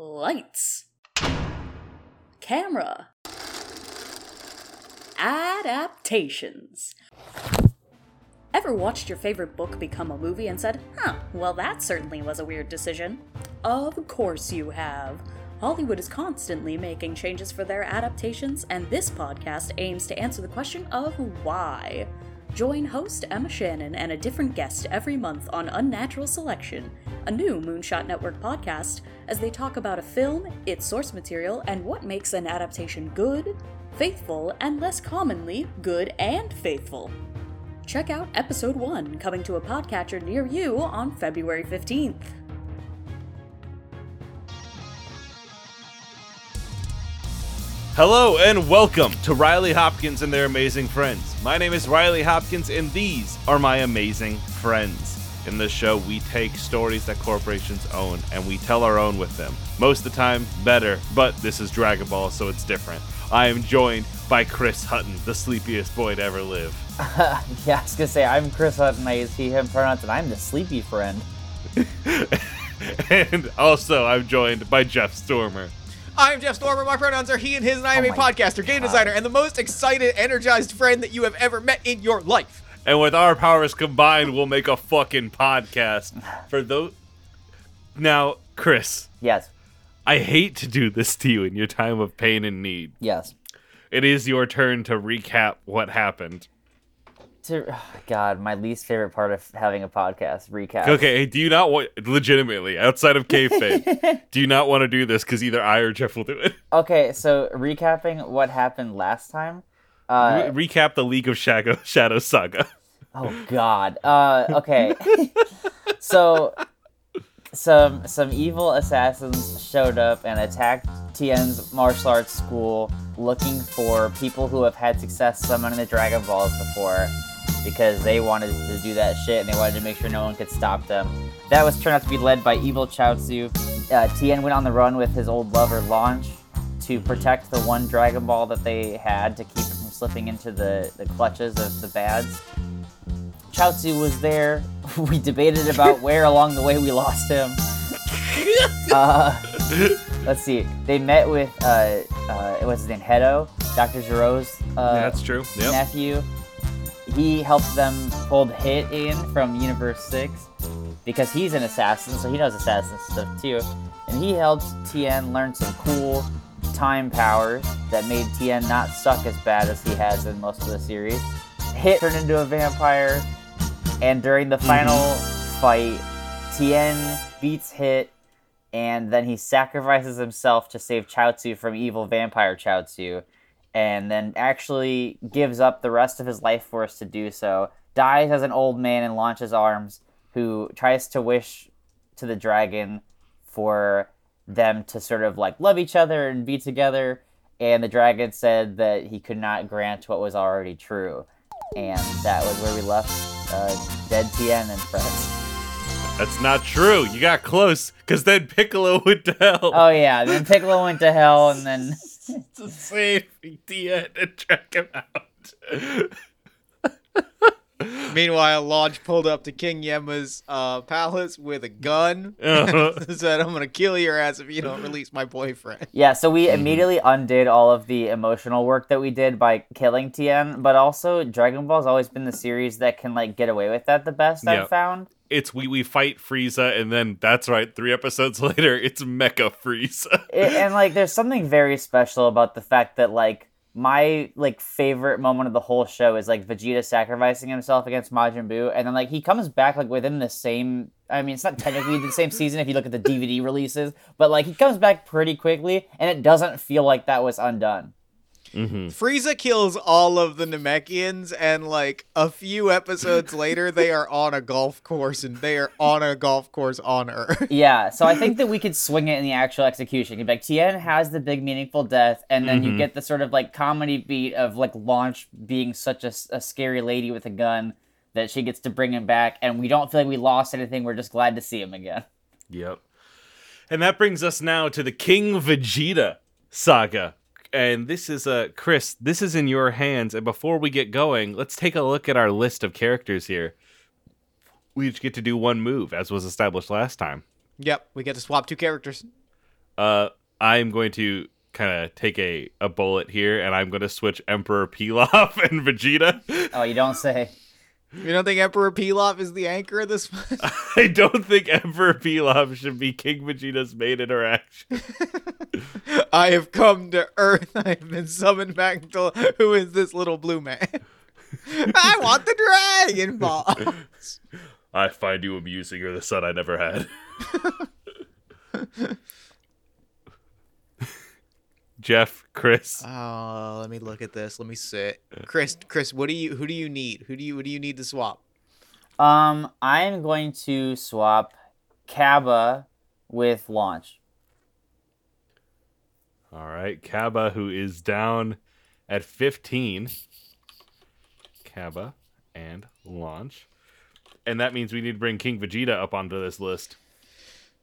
Lights. Camera. Adaptations. Ever watched your favorite book become a movie and said, huh, well, that certainly was a weird decision? Of course you have. Hollywood is constantly making changes for their adaptations, and this podcast aims to answer the question of why. Join host Emma Shannon and a different guest every month on Unnatural Selection, a new Moonshot Network podcast, as they talk about a film, its source material, and what makes an adaptation good, faithful, and less commonly, good and faithful. Check out episode 1 coming to a podcatcher near you on February 15th. Hello and welcome to Riley Hopkins and their amazing friends. My name is Riley Hopkins and these are my amazing friends. In this show, we take stories that corporations own and we tell our own with them. Most of the time, better, but this is Dragon Ball, so it's different. I am joined by Chris Hutton, the sleepiest boy to ever live. yeah, I was gonna say I'm Chris Hutton. I use he him pronouns, and I'm the sleepy friend. and also, I'm joined by Jeff Stormer. I'm Jeff Stormer. My pronouns are he and his, and I am Oh a podcaster, game designer, and the most excited, energized friend that you have ever met in your life. And with our powers combined, we'll make a fucking podcast. For those. Now, Chris, Yes, I hate to do this to you in your time of pain and need. yes. It is your turn to recap what happened. To, oh, God, my least favorite part of having a podcast recap. Okay, do you not want legitimately outside of kayfabe? do you not want to do this because either I or Jeff will do it? Okay, so recapping what happened last time. Uh, Re- recap the League of Shadow Shadow Saga. oh God. Uh, okay. so some some evil assassins showed up and attacked Tien's martial arts school, looking for people who have had success summoning the Dragon Balls before, because they wanted to do that shit and they wanted to make sure no one could stop them. That was turned out to be led by evil Chaozu. Uh, Tien went on the run with his old lover Launch to protect the one Dragon Ball that they had to keep it from slipping into the, the clutches of the bads. Chaozu was there. We debated about where along the way we lost him. Uh, let's see. They met with uh, uh, what's his name, Hedo, Dr. Gero's uh, That's true. Yep. nephew. He helped them pulled Hit in from Universe Six because he's an assassin, so he knows assassin stuff too. And he helped Tien learn some cool time powers that made Tien not suck as bad as he has in most of the series. Hit turned into a vampire, and during the mm-hmm. final fight, Tien beats Hit, and then he sacrifices himself to save Chaozu from evil vampire Chaozu, and then actually gives up the rest of his life force to do so. Dies as an old man and Launch's arms, who tries to wish to the dragon for them to sort of like love each other and be together. And the dragon said that he could not grant what was already true. And that was where we left uh, Dead Tien and friends. That's not true. You got close because then Piccolo went to hell Oh, yeah. Then Piccolo went to hell, and then. to save Tien and track him out. Meanwhile, Lodge pulled up to King Yemma's uh, palace with a gun. Uh-huh. Said, "I'm gonna kill your ass if you don't release my boyfriend." Yeah, so we immediately undid all of the emotional work that we did by killing Tien, but also Dragon Ball's always been the series that can like get away with that the best Yeah. I've found. It's we we fight Frieza and then that's right. Three episodes later, it's Mecha Frieza. It, and like there's something very special about the fact that like my like favorite moment of the whole show is like Vegeta sacrificing himself against Majin Buu and then like he comes back like within the same I mean it's not technically the same season if you look at the DVD releases, but like he comes back pretty quickly and it doesn't feel like that was undone. Mm-hmm. Frieza kills all of the Namekians, and like a few episodes later, they are on a golf course, and they are on a golf course on Earth. Yeah, so I think that we could swing it in the actual execution. You'd be Like Tien has the big meaningful death, and then you mm-hmm. get the sort of like comedy beat of like Launch being such a, a scary lady with a gun that she gets to bring him back, and we don't feel like we lost anything. We're just glad to see him again. Yep. And that brings us now to the King Vegeta saga. And this is uh Chris, this is in your hands. And before we get going, let's take a look at our list of characters here. We each get to do one move, as was established last time. Yep, we get to swap two characters. Uh, I'm going to kind of take a, a bullet here, and I'm going to switch Emperor Pilaf and Vegeta. Oh, you don't say. You don't think Emperor Pilaf is the anchor of this one? I don't think Emperor Pilaf should be King Vegeta's main interaction. I have come to Earth. I have been summoned back to. Who is this little blue man? I want the Dragon Ball. I find you amusing. You're the son I never had. Jeff, Chris. Oh, let me look at this. Let me sit. Chris, Chris, what do you? Who do you need? Who do you? What do you need to swap? Um, I'm going to swap Cabba with Launch. All right, Cabba, who is down at 15. Cabba and launch. And that means we need to bring King Vegeta up onto this list.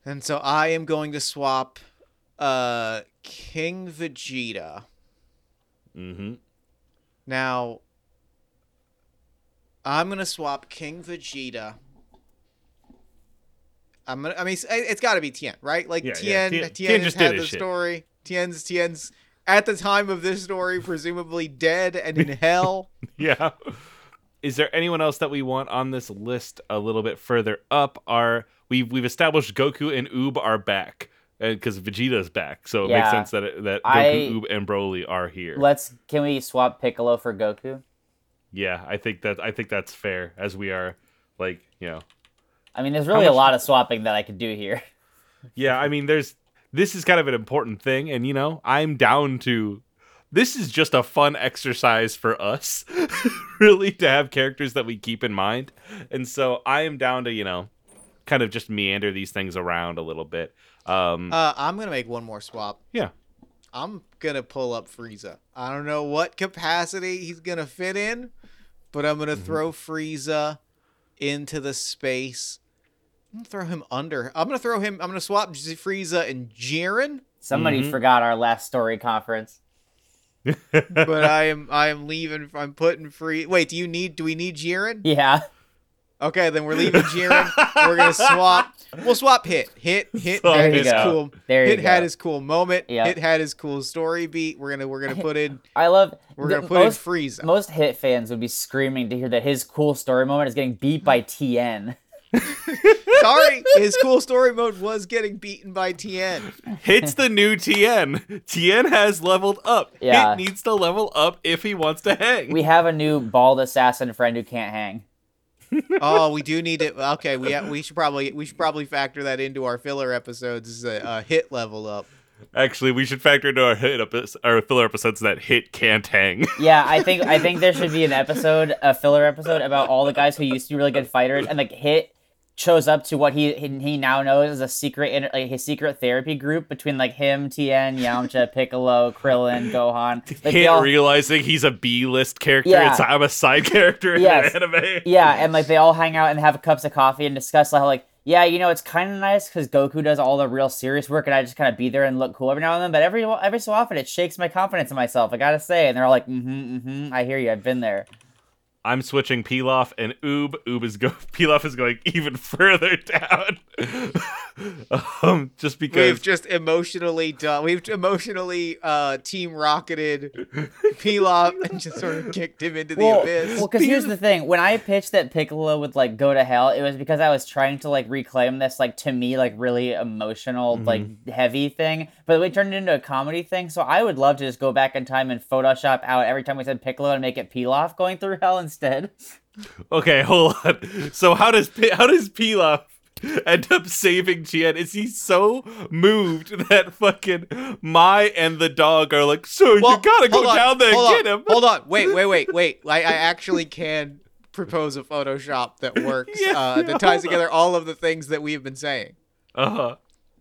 And so I am going to swap uh King Vegeta. Mm-hmm. Now I'm going to swap King Vegeta. I'm gonna. I mean, it's, got to be Tien, right? Like Yeah, Tien, yeah. Tien, Tien- Tien has just had his the shit. story. Tien's Tien's at the time of this story, presumably dead and in hell. Yeah. Is there anyone else that we want on this list a little bit further up? Are we've we've established Goku and Oob are back because Vegeta's back, so it makes sense that it, that Goku, I- and Broly are here. Let's. Can we swap Piccolo for Goku? yeah, I think that I think that's fair as we are like you know I mean, there's really a lot of swapping that I could do here. Yeah, I mean, there's this is kind of an important thing, and you know, I'm down to. This is just a fun exercise for us, really, to have characters that we keep in mind, and so I am down to you know, kind of just meander these things around a little bit. Um, Uh, I'm gonna make one more swap. yeah, I'm gonna pull up Frieza. I don't know what capacity he's gonna fit in, but I'm gonna throw Frieza into the space. I'm gonna throw him under. I'm gonna throw him. I'm gonna swap J- Frieza and Jiren, Somebody Mhm. forgot our last story conference. but I am I am leaving. I'm putting free. Wait, do you need? Do we need Jiren? Yeah. Okay, then we're leaving Jiren. we're gonna swap. We'll swap Hit. Hit. Hit Swap had Hit. his There you go. cool. There you Hit had go. his cool moment. Yeah. Hit had his cool story beat. We're gonna we're gonna put in. I love. We're gonna put most, in Frieza. Most hit fans would be screaming to hear that his cool story moment is getting beat by Tien. Sorry, his cool story mode was getting beaten by Tien. hits the new Tien. Tien has leveled up. Yeah. Hit needs to level up if he wants to hang. We have a new bald assassin friend who can't hang. Oh, we do need it. Okay, we we should probably we should probably factor that into our filler episodes. Is a, a hit level up. Actually, we should factor into our hit epi- our filler episodes that hit can't hang. Yeah, I think I think there should be an episode, a filler episode about all the guys who used to be really good fighters, and like Hit shows up to what he he now knows as a secret like his secret therapy group between like him, Tien, Yamcha, Piccolo, Krillin, Gohan. Like, all- realizing he's a B-list character. Yeah. It's I'm a side character in Yes. an anime. Yeah, and like they all hang out and have cups of coffee and discuss how like yeah, you know, it's kind of nice because Goku does all the real serious work and I just kind of be there and look cool every now and then. But every every so often, it shakes my confidence in myself. I gotta say, and they're all like, mm-hmm, mm-hmm. I hear you. I've been there. I'm switching Pilaf and Oob. Oob is go. Pilaf is going even further down. um, just because We've just emotionally done. We've emotionally uh team rocketed Pilaf and just sort of kicked him into the abyss. well, because here's the thing: when I pitched that Piccolo would like go to hell, it was because I was trying to like reclaim this like to me like really emotional like heavy thing, but we turned it into a comedy thing. So I would love to just go back in time and Photoshop out every time we said Piccolo and make it Pilaf going through hell instead. Okay, hold on. So how does Pi- how does Pilaf end up saving Tien? Is he so moved that fucking Mai and the dog are like, "So you gotta go on, down there hold and get on, him." Hold on, wait, wait, wait, wait. I, I actually can propose a Photoshop that works Yeah, uh, that ties together all of the things that we have been saying. Uh huh.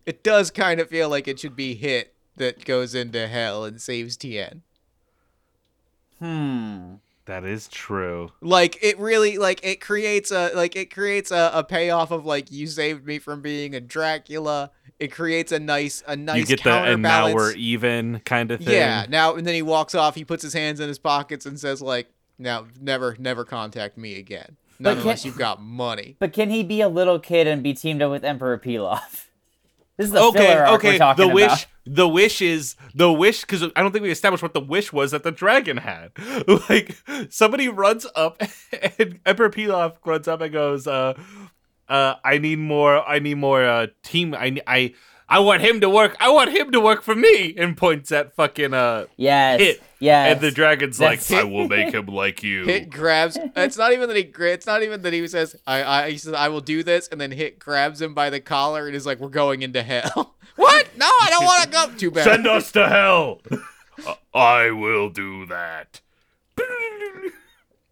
It does kind of feel like it should be Hit that goes into hell and saves Tien. Hmm. That is true. like it really like it creates a like it creates a, a payoff of like you saved me from being a Dracula. It creates a nice a nice you get the and now we're even kind of thing. yeah. Now and then he walks off. He puts his hands in his pockets and says like, "Now never never contact me again. Not But unless can't- you've got money." But can he be a little kid and be teamed up with Emperor Pilaf? This is the okay, okay. we're talking The wish, about. the wish is the wish because I don't think we established what the wish was that the dragon had. Like somebody runs up and Emperor Pilaf runs up and goes, uh, uh, "I need more. I need more uh, team. I I." I want him to work. I want him to work for me, and points at fucking uh Yes. hit. Yes. And the dragon's That's- like, "I will make him like you." Hit grabs. It's not even that he. gra- It's not even that he says, "I." I he says, "I will do this," and then hit grabs him by the collar and is like, "We're going into hell." what? No, I don't want to go. Too bad. Send us to hell. I will do that.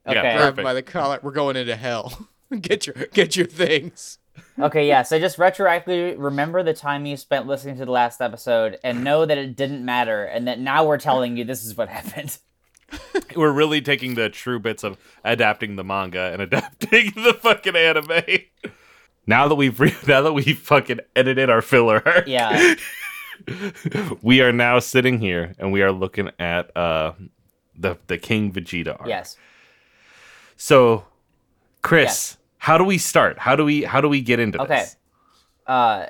Okay. Yeah, Grab him by the collar. We're going into hell. get your get your things. Okay, yeah. So just retroactively remember the time you spent listening to the last episode and know that it didn't matter and that now we're telling you this is what happened. We're really taking the true bits of adapting the manga and adapting the fucking anime. Now that we've re- now that we've fucking edited our filler, Yeah. we are now sitting here and we are looking at uh the the King Vegeta arc. Yes. So, Chris, Yes. How do we start? How do we how do we get into Okay. this? Uh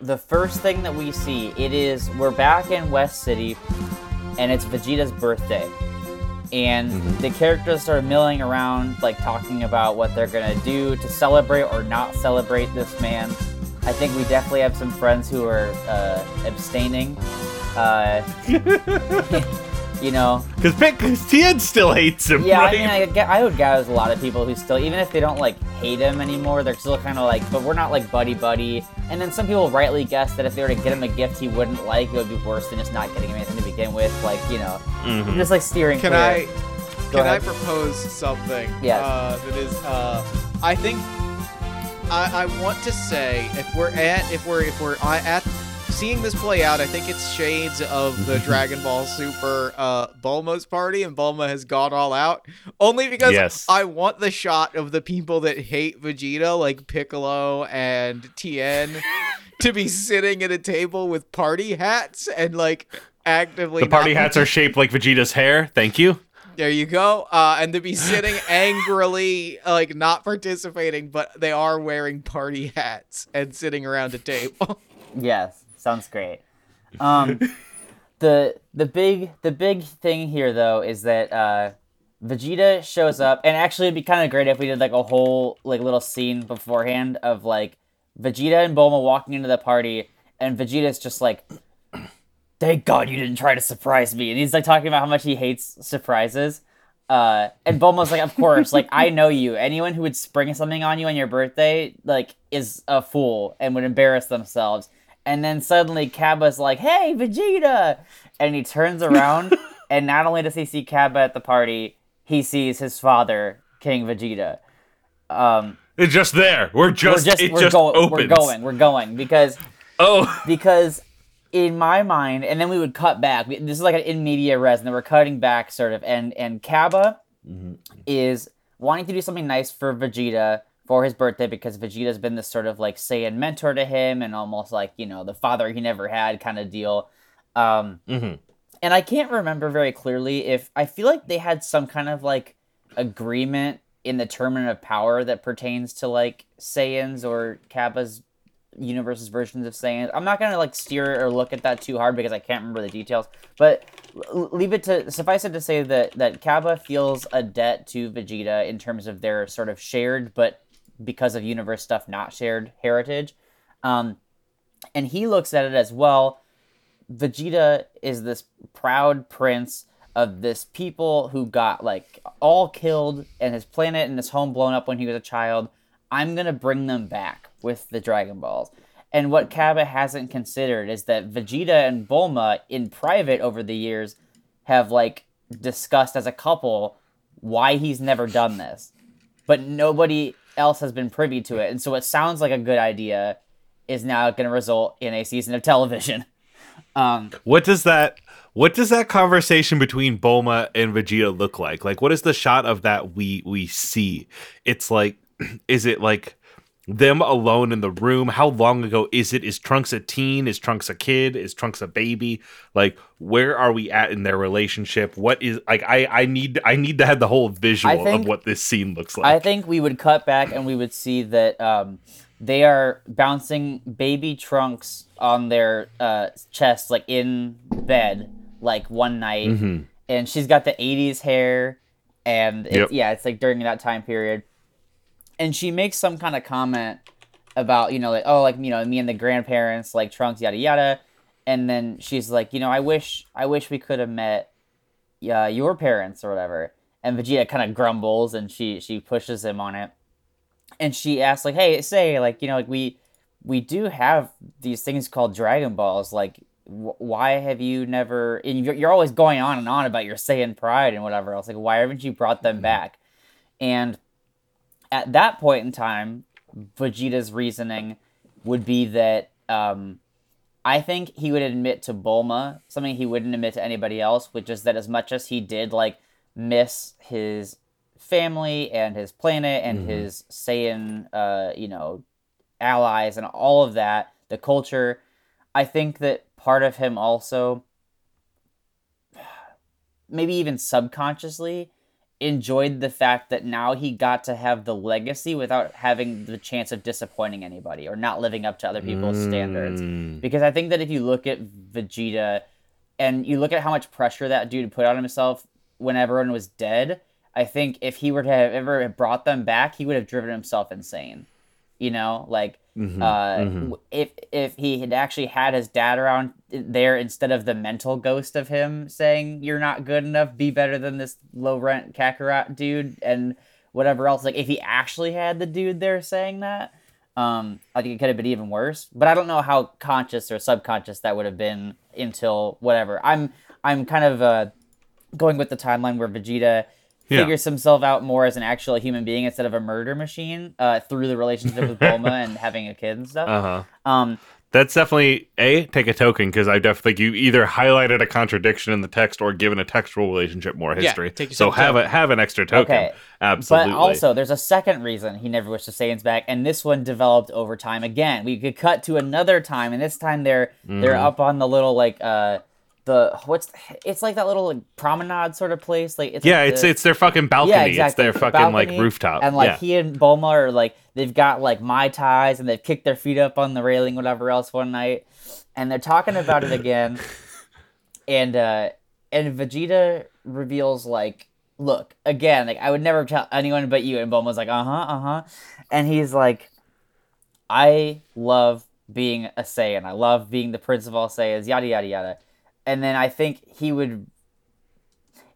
the first thing that we see, it is we're back in West City and it's Vegeta's birthday. And Mhm. the characters start milling around, like talking about what they're gonna do to celebrate or not celebrate this man. I think we definitely have some friends who are uh, abstaining. Uh, you know, Because because Tien still hates him. yeah, right? I mean, I, get- I would gather there's a lot of people who still, even if they don't like hate him anymore, they're still kind of like, but we're not like buddy buddy. And then some people rightly guess that if they were to get him a gift he wouldn't like, it would be worse than just not getting him anything to begin with. Like, you know, Mhm. just like steering. Can clear. I Go can I propose something? Yes. Uh, that is, uh, I think I, I want to say if we're at if we're if we're at seeing this play out, I think it's shades of the Dragon Ball Super uh, Bulma's party, and Bulma has gone all out. Only because Yes. I want the shot of the people that hate Vegeta, like Piccolo and Tien, to be sitting at a table with party hats and like actively. The party not hats are shaped like Vegeta's hair. Thank you. there you go. Uh, and to be sitting angrily, like not participating, but they are wearing party hats and sitting around a table. Yes, sounds great. Um, the the big the big thing here though is that uh, Vegeta shows up, and actually it'd be kind of great if we did like a whole like little scene beforehand of like Vegeta and Bulma walking into the party, and Vegeta's just like, "Thank God you didn't try to surprise me," and he's like talking about how much he hates surprises. Uh, and Bulma's like, of course, like I know you. Anyone who would spring something on you on your birthday, like, is a fool and would embarrass themselves. And then suddenly Cabba's like, "Hey, Vegeta!" And he turns around, and not only does he see Cabba at the party, he sees his father, King Vegeta. Um, It's just there. We're just, we're just, we're just we're going, we're going because Oh, because in my mind, and then we would cut back. This is like an in media res, and then we're cutting back, sort of. And and Cabba is wanting to do something nice for Vegeta for his birthday because Vegeta's been this sort of like Saiyan mentor to him, and almost like you know the father he never had kind of deal. Um, Mhm. and I can't remember very clearly if I feel like they had some kind of like agreement in the tournament of power that pertains to like Saiyans or Cabba's universe's versions of Saiyans. I'm not gonna like steer or look at that too hard because I can't remember the details. But l- leave it to suffice it to say that that Kappa feels a debt to Vegeta in terms of their sort of shared, but because of universe stuff, not shared heritage. Um, and he looks at it as well. Vegeta is this proud prince of this people who got like all killed and his planet and his home blown up when he was a child. I'm gonna bring them back with the Dragon Balls. And what Cabba hasn't considered is that Vegeta and Bulma in private over the years have like discussed as a couple why he's never done this. But nobody else has been privy to it. And so what sounds like a good idea is now going to result in a season of television. Um, what does that? What does that conversation between Bulma and Vegeta look like? Like, what is the shot of that we we see? It's like, is it like them alone in the room? How long ago is it? Is Trunks a teen? Is Trunks a kid? Is Trunks a baby? Like, where are we at in their relationship? What is like? I I need I need to have the whole visual think- of what this scene looks like. I think we would cut back and we would see that um, they are bouncing baby trunks on their uh, chest, like in bed, like one night, Mm-hmm. and she's got the '80s hair, and it's, Yep. yeah, it's like during that time period, and she makes some kind of comment about you know like oh like you know me and the grandparents like trunks yada yada, and then she's like you know I wish I wish we could have met, uh, your parents or whatever, and Vegeta kind of grumbles and she she pushes him on it, and she asks like hey say like you know like we we do have these things called Dragon Balls like. wh- Why have you never? And you're, you're always going on and on about your Saiyan pride and whatever else. Like, why haven't you brought them back? And at that point in time, Vegeta's reasoning would be that um, I think he would admit to Bulma something he wouldn't admit to anybody else, which is that as much as he did like miss his family and his planet and his Saiyan, uh, you know, allies and all of that, the culture, I think that part of him also, maybe even subconsciously, enjoyed the fact that now he got to have the legacy without having the chance of disappointing anybody or not living up to other people's standards. Mm. Because I think that if you look at Vegeta and you look at how much pressure that dude put on himself when everyone was dead, I think if he were to have ever brought them back, he would have driven himself insane. You know, like Mhm, uh, mhm. if if he had actually had his dad around there instead of the mental ghost of him saying you're not good enough, be better than this low rent Kakarot dude and whatever else. Like if he actually had the dude there saying that, um, I think it could have been even worse. But I don't know how conscious or subconscious that would have been until whatever. I'm I'm kind of uh, going with the timeline where Vegeta Yeah. figures himself out more as an actual human being instead of a murder machine uh, through the relationship with Bulma and having a kid and stuff. Uh huh. Um, That's definitely a take a token because I definitely think you either highlighted a contradiction in the text or given a textual relationship more history. take so have down. a have an extra token. Okay. Absolutely. But also, there's a second reason he never wished the Saiyans back, and this one developed over time. Again, we could cut to another time, and this time they're they're Mm-hmm. up on the little like uh the what's it's like that little like promenade sort of place. Like it's yeah, like it's the- it's their fucking balcony. yeah, It's exactly. their the fucking like rooftop. and like yeah. he and Bulma are like they've got like mai tais and they've kicked their feet up on the railing, whatever else one night, and they're talking about it again, and uh and Vegeta reveals like, look again, like I would never tell anyone but you, and Bulma's like, uh huh, uh huh, and he's like, I love being a Saiyan, I love being the Prince of all Saiyans, yada yada yada, and then I think he would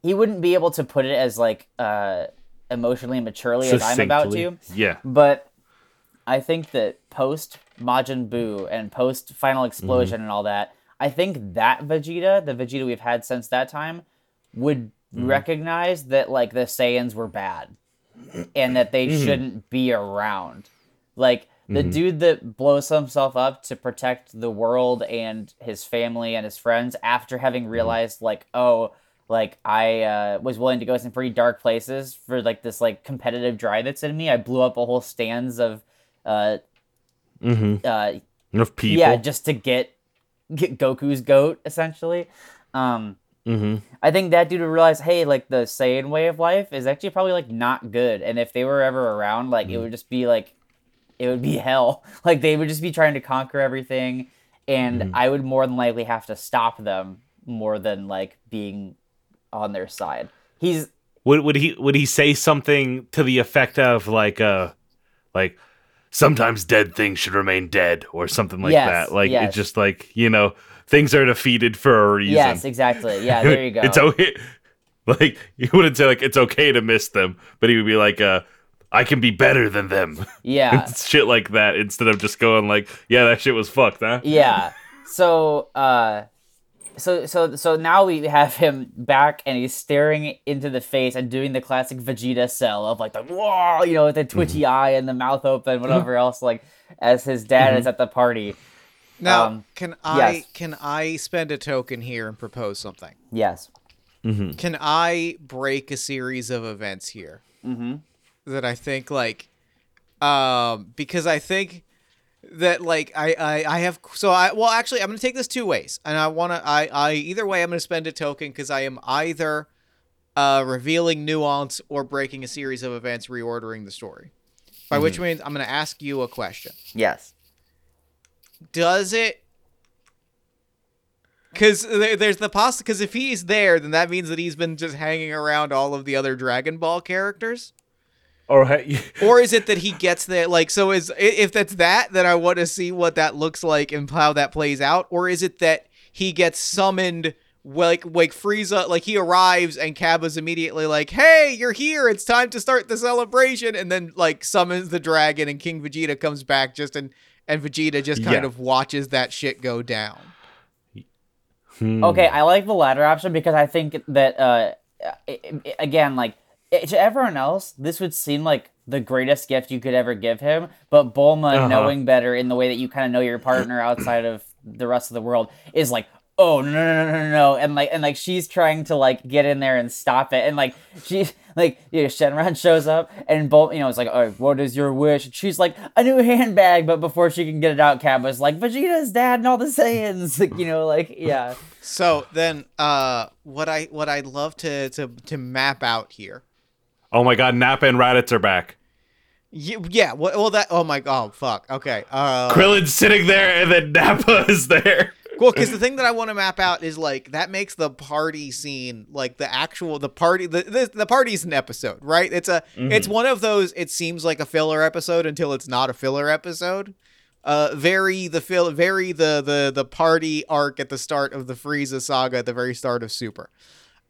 he wouldn't be able to put it as like uh emotionally and maturely as I'm about to. Yeah. But I think that post Majin Buu and post Final mm-hmm. Explosion and all that, I think that Vegeta, the Vegeta we've had since that time, would mm-hmm. recognize that like the Saiyans were bad and that they mm-hmm. shouldn't be around. Like the dude that blows himself up to protect the world and his family and his friends after having realized like oh like I uh, was willing to go some pretty dark places for like this like competitive drive that's in me. I blew up a whole stands of uh Mm-hmm. uh Enough people. yeah just to get get Goku's goat essentially. Um mm-hmm. I think that dude would realize, hey, like the Saiyan way of life is actually probably like not good, and if they were ever around, like it would just be like, it would be hell. Like they would just be trying to conquer everything, and Mm. I would more than likely have to stop them more than like being on their side. He's Would would he would he say something to the effect of like uh like sometimes dead things should remain dead or something like Yes, that? Like yes. it's just like, you know, things are defeated for a reason. yes, exactly. Yeah, there you go. it's okay. Like you wouldn't say like it's okay to miss them, but he would be like uh I can be better than them. yeah, shit like that instead of just going like, yeah, that shit was fucked, huh? yeah. So, uh, so so so now we have him back, and he's staring into the face and doing the classic Vegeta cell of like the whoa, you know, with the twitchy eye and the mouth open, whatever else, like as his dad is at the party. Now, Um, can I yes. can I spend a token here and propose something? Yes. Can I break a series of events here Mm-hmm. That I think like um because I think that like I, I I have so I well actually I'm gonna take this two ways and I wanna I I either way I'm gonna spend a token because I am either uh revealing nuance or breaking a series of events reordering the story. by which means I'm going to ask you a question. Yes. Does it? Because there's the poss. Because if he's there, then that means that he's been just hanging around all of the other Dragon Ball characters. Or ha- or is it that he gets there like so is if that's that then i want to see what that looks like and how that plays out. Or is it that he gets summoned like like frieza like he arrives and Cabba's immediately like hey you're here. It's time to start the celebration. And then like summons the dragon and king vegeta comes back just and and vegeta just kind Yeah. of watches that shit go down. Hmm. Okay, I like the latter option because I think that uh, i- i- again, like i- to everyone else, this would seem like the greatest gift you could ever give him. But Bulma, Uh-huh. knowing better in the way that you kind of know your partner outside of the rest of the world, is like, oh no no no no no, and like and like she's trying to like get in there and stop it, and like she like you know, Shenron shows up and Bulma, you know, it's like, oh, what is your wish? And she's like, a new handbag, but before she can get it out, Cabba's like, Vegeta's dad and all the Saiyans, like you know, like yeah. so then uh what i what i'd love to to to map out here Oh my god, Nappa and Raditz are back. yeah, yeah well, well that oh my oh fuck okay uh Krillin's sitting there and then Nappa is there. Well, because the thing that I want to map out is like that makes the party scene like the actual the party the the, the party's an episode, right? It's a it's one of those. It seems like a filler episode until it's not a filler episode. Uh, very the fill very the the the party arc at the start of the Frieza saga at the very start of Super.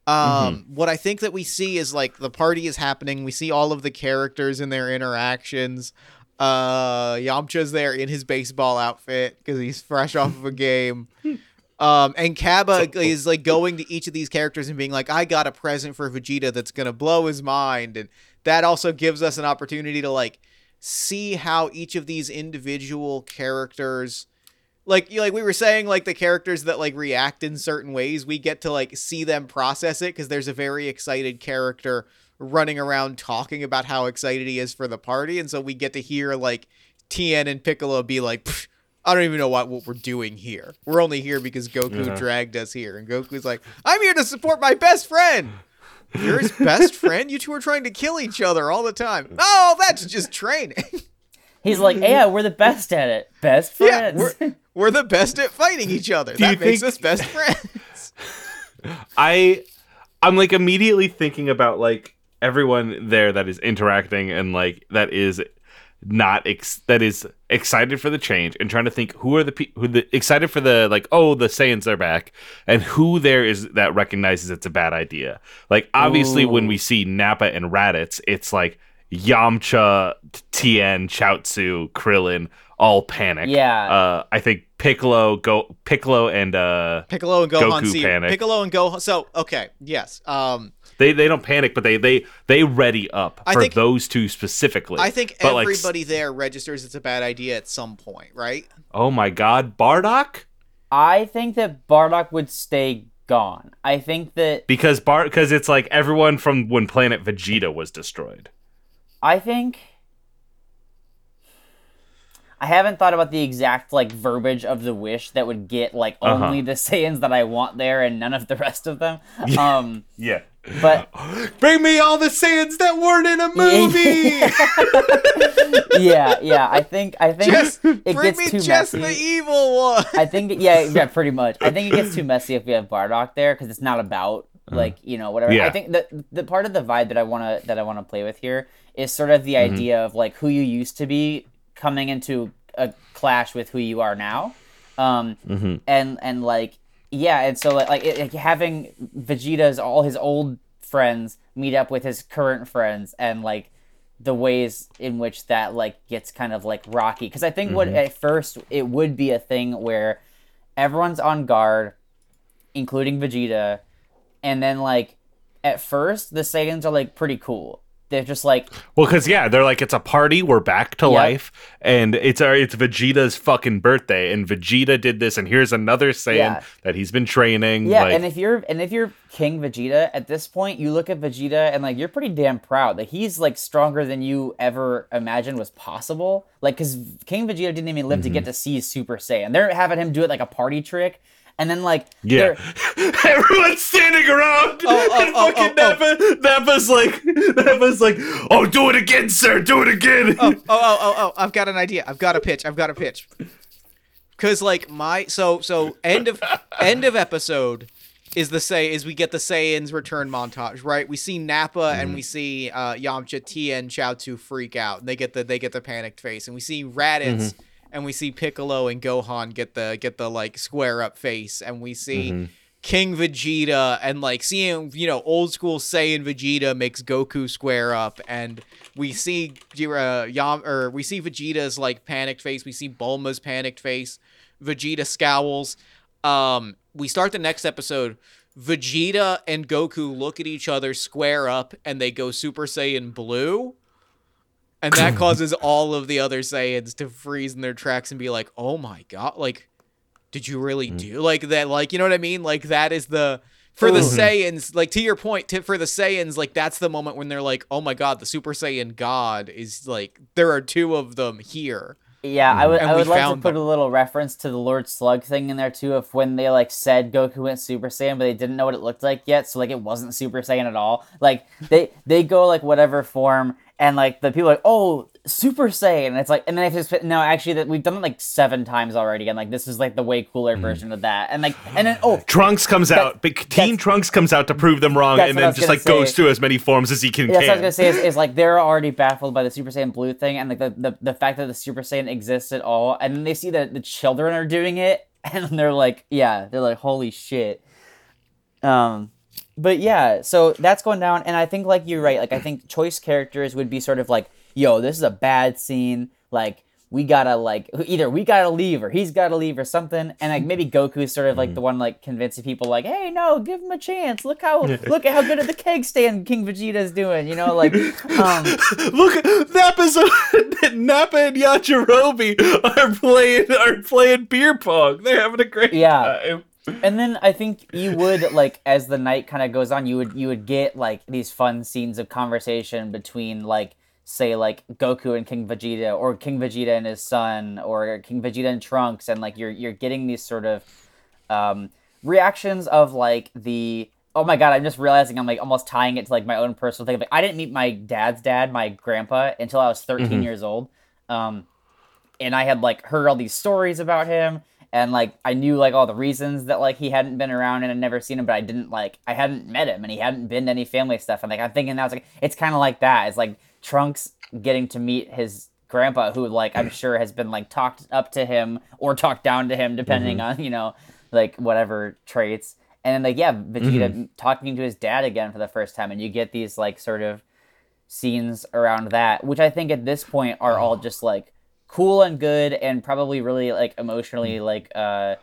Um, what I think that we see is like the party is happening. We see all of the characters and their interactions. Uh, Yamcha's there in his baseball outfit because he's fresh off of a game. Um, and Cabba is like going to each of these characters and being like, I got a present for Vegeta that's gonna blow his mind. And that also gives us an opportunity to like see how each of these individual characters like you like we were saying like the characters that like react in certain ways we get to like see them process it because there's a very excited character running around talking about how excited he is for the party. And so we get to hear like tien and piccolo be like i don't even know what, what we're doing here. We're only here because goku Yeah. dragged us here. And goku's like i'm here to support my best friend. You're his best friend? You two are trying to kill each other all the time. Oh that's just training He's like, mm-hmm. yeah, we're the best at it. Best Yeah, friends. we're we're the best at fighting each other. Do that makes think- us best friends. I I'm like immediately thinking about like everyone there that is interacting and like that is not ex- that is excited for the change and trying to think who are the people who the excited for the like oh the Saiyans are back and who there is that recognizes it's a bad idea. Like obviously when we see Nappa and Raditz, it's like Yamcha, Tien, Chaozu, Krillin all panic. Yeah. Uh, I think Piccolo go Piccolo and uh Piccolo and Gohan Goku see panic. Piccolo and Gohan. So okay, yes. Um, they they don't panic, but they they they ready up I for think- those two specifically. I think But, like, everybody there registers it's a bad idea at some point, right? oh my God, Bardock, I think that Bardock would stay gone. I think that because Bar because it's like everyone from when Planet Vegeta was destroyed. I think I haven't thought about the exact like verbiage of the wish that would get like Uh-huh. only the Saiyans that I want there and none of the rest of them. Um Yeah, but bring me all the Saiyans that weren't in a movie. yeah, yeah, I think I think Just it bring gets me too just messy. the evil one. I think yeah, yeah, pretty much. I think it gets too messy if we have Bardock there because it's not about like you know whatever. Yeah. I think that the part of the vibe that I wanna that I wanna play with here is sort of the Mm-hmm. idea of like who you used to be coming into a clash with who you are now, um, Mm-hmm. and and like yeah, and so like, like, it, like having Vegeta's all his old friends meet up with his current friends and like the ways in which that like gets kind of like rocky because i think what at first it would be a thing where everyone's on guard including vegeta and then like at first the saiyans are like pretty cool they're just like well, because yeah, they're like it's a party. We're back to Yep. life, and it's our it's Vegeta's fucking birthday, and Vegeta did this, and here's another Saiyan Yeah. that he's been training. yeah like, and if you're and if you're king vegeta at this point you look at vegeta and like you're pretty damn proud that he's like stronger than you ever imagined was possible like because king vegeta didn't even live to Mm-hmm. get to see super saiyan they're having him do it like a party trick and then like Yeah. Everyone's standing around. Oh, oh, and oh, fucking oh, Nappa, Nappa's like, Nappa's like, oh, do it again, sir. Do it again. oh, oh, oh, oh, oh, I've got an idea. I've got a pitch. I've got a pitch. Cause like my so so end of end of episode is the say is we get the Saiyans return montage, right? We see Nappa and we see uh Yamcha, Tien, Chaozu freak out. And they get the they get the panicked face. And we see Raditz and we see Piccolo and Gohan get the get the like square up face. And we see King Vegeta and like seeing you know old school Saiyan Vegeta makes Goku square up and we see uh, Yam or we see Vegeta's like panicked face we see Bulma's panicked face Vegeta scowls um we start the next episode Vegeta and Goku look at each other square up and they go Super Saiyan blue and that causes all of the other Saiyans to freeze in their tracks and be like oh my god like did you really mm. do like that like you know what i mean like that is the for the mm-hmm. saiyans like to your point to, for the saiyans like that's the moment when they're like oh my god the super saiyan god is like there are two of them here Yeah, I mm-hmm. would. And I would like to put them. a little reference to the Lord Slug thing in there too. Of when they like said Goku went Super Saiyan, but they didn't know what it looked like yet, so like it wasn't Super Saiyan at all. Like they they go like whatever form, and like the people are like, oh, Super Saiyan. It's like, and then they just no, actually, that we've done it like seven times already, and like this is like the way cooler Mm-hmm. version of that. And like, and then oh, Trunks comes out, but Teen Trunks comes out to prove them wrong, and then just like goes say. through as many forms as he can. That's what I was gonna say is, is like they're already baffled by the Super Saiyan Blue thing and like the, the, the fact that the Super Saiyan exists at all, and then they see that the children are doing it, and they're like, yeah, they're like, holy shit. Um, but yeah, so that's going down, and I think like you're right. Like I think choice characters would be sort of like, yo, this is a bad scene. Like we gotta like either we gotta leave or he's gotta leave or something, and like maybe Goku's sort of like the one like convincing people like, hey, no, give him a chance. Look how look at how good at the keg stand King Vegeta's doing. You know, like um, Look, Nappa's Nappa and Yajirobe are playing are playing beer pong. They're having a great Yeah. time. And then I think you would like as the night kind of goes on, you would you would get like these fun scenes of conversation between like say like Goku and King Vegeta or King Vegeta and his son or King Vegeta and Trunks and like you're you're getting these sort of um reactions of like the oh my god i'm just realizing i'm like almost tying it to like my own personal thing. Like i didn't meet my dad's dad my grandpa until i was 13 years old. Um and i had like heard all these stories about him and like i knew like all the reasons that like he hadn't been around and i'd never seen him but i didn't like i hadn't met him and he hadn't been to any family stuff. And like i'm thinking now it's like it's kind of like that. It's like trunks getting to meet his grandpa who like i'm sure has been like talked up to him or talked down to him depending mm-hmm. on you know like whatever traits. And then like yeah vegeta mm-hmm. talking to his dad again for the first time and you get these like sort of scenes around that which i think at this point are all oh. just like cool and good and probably really like emotionally like uh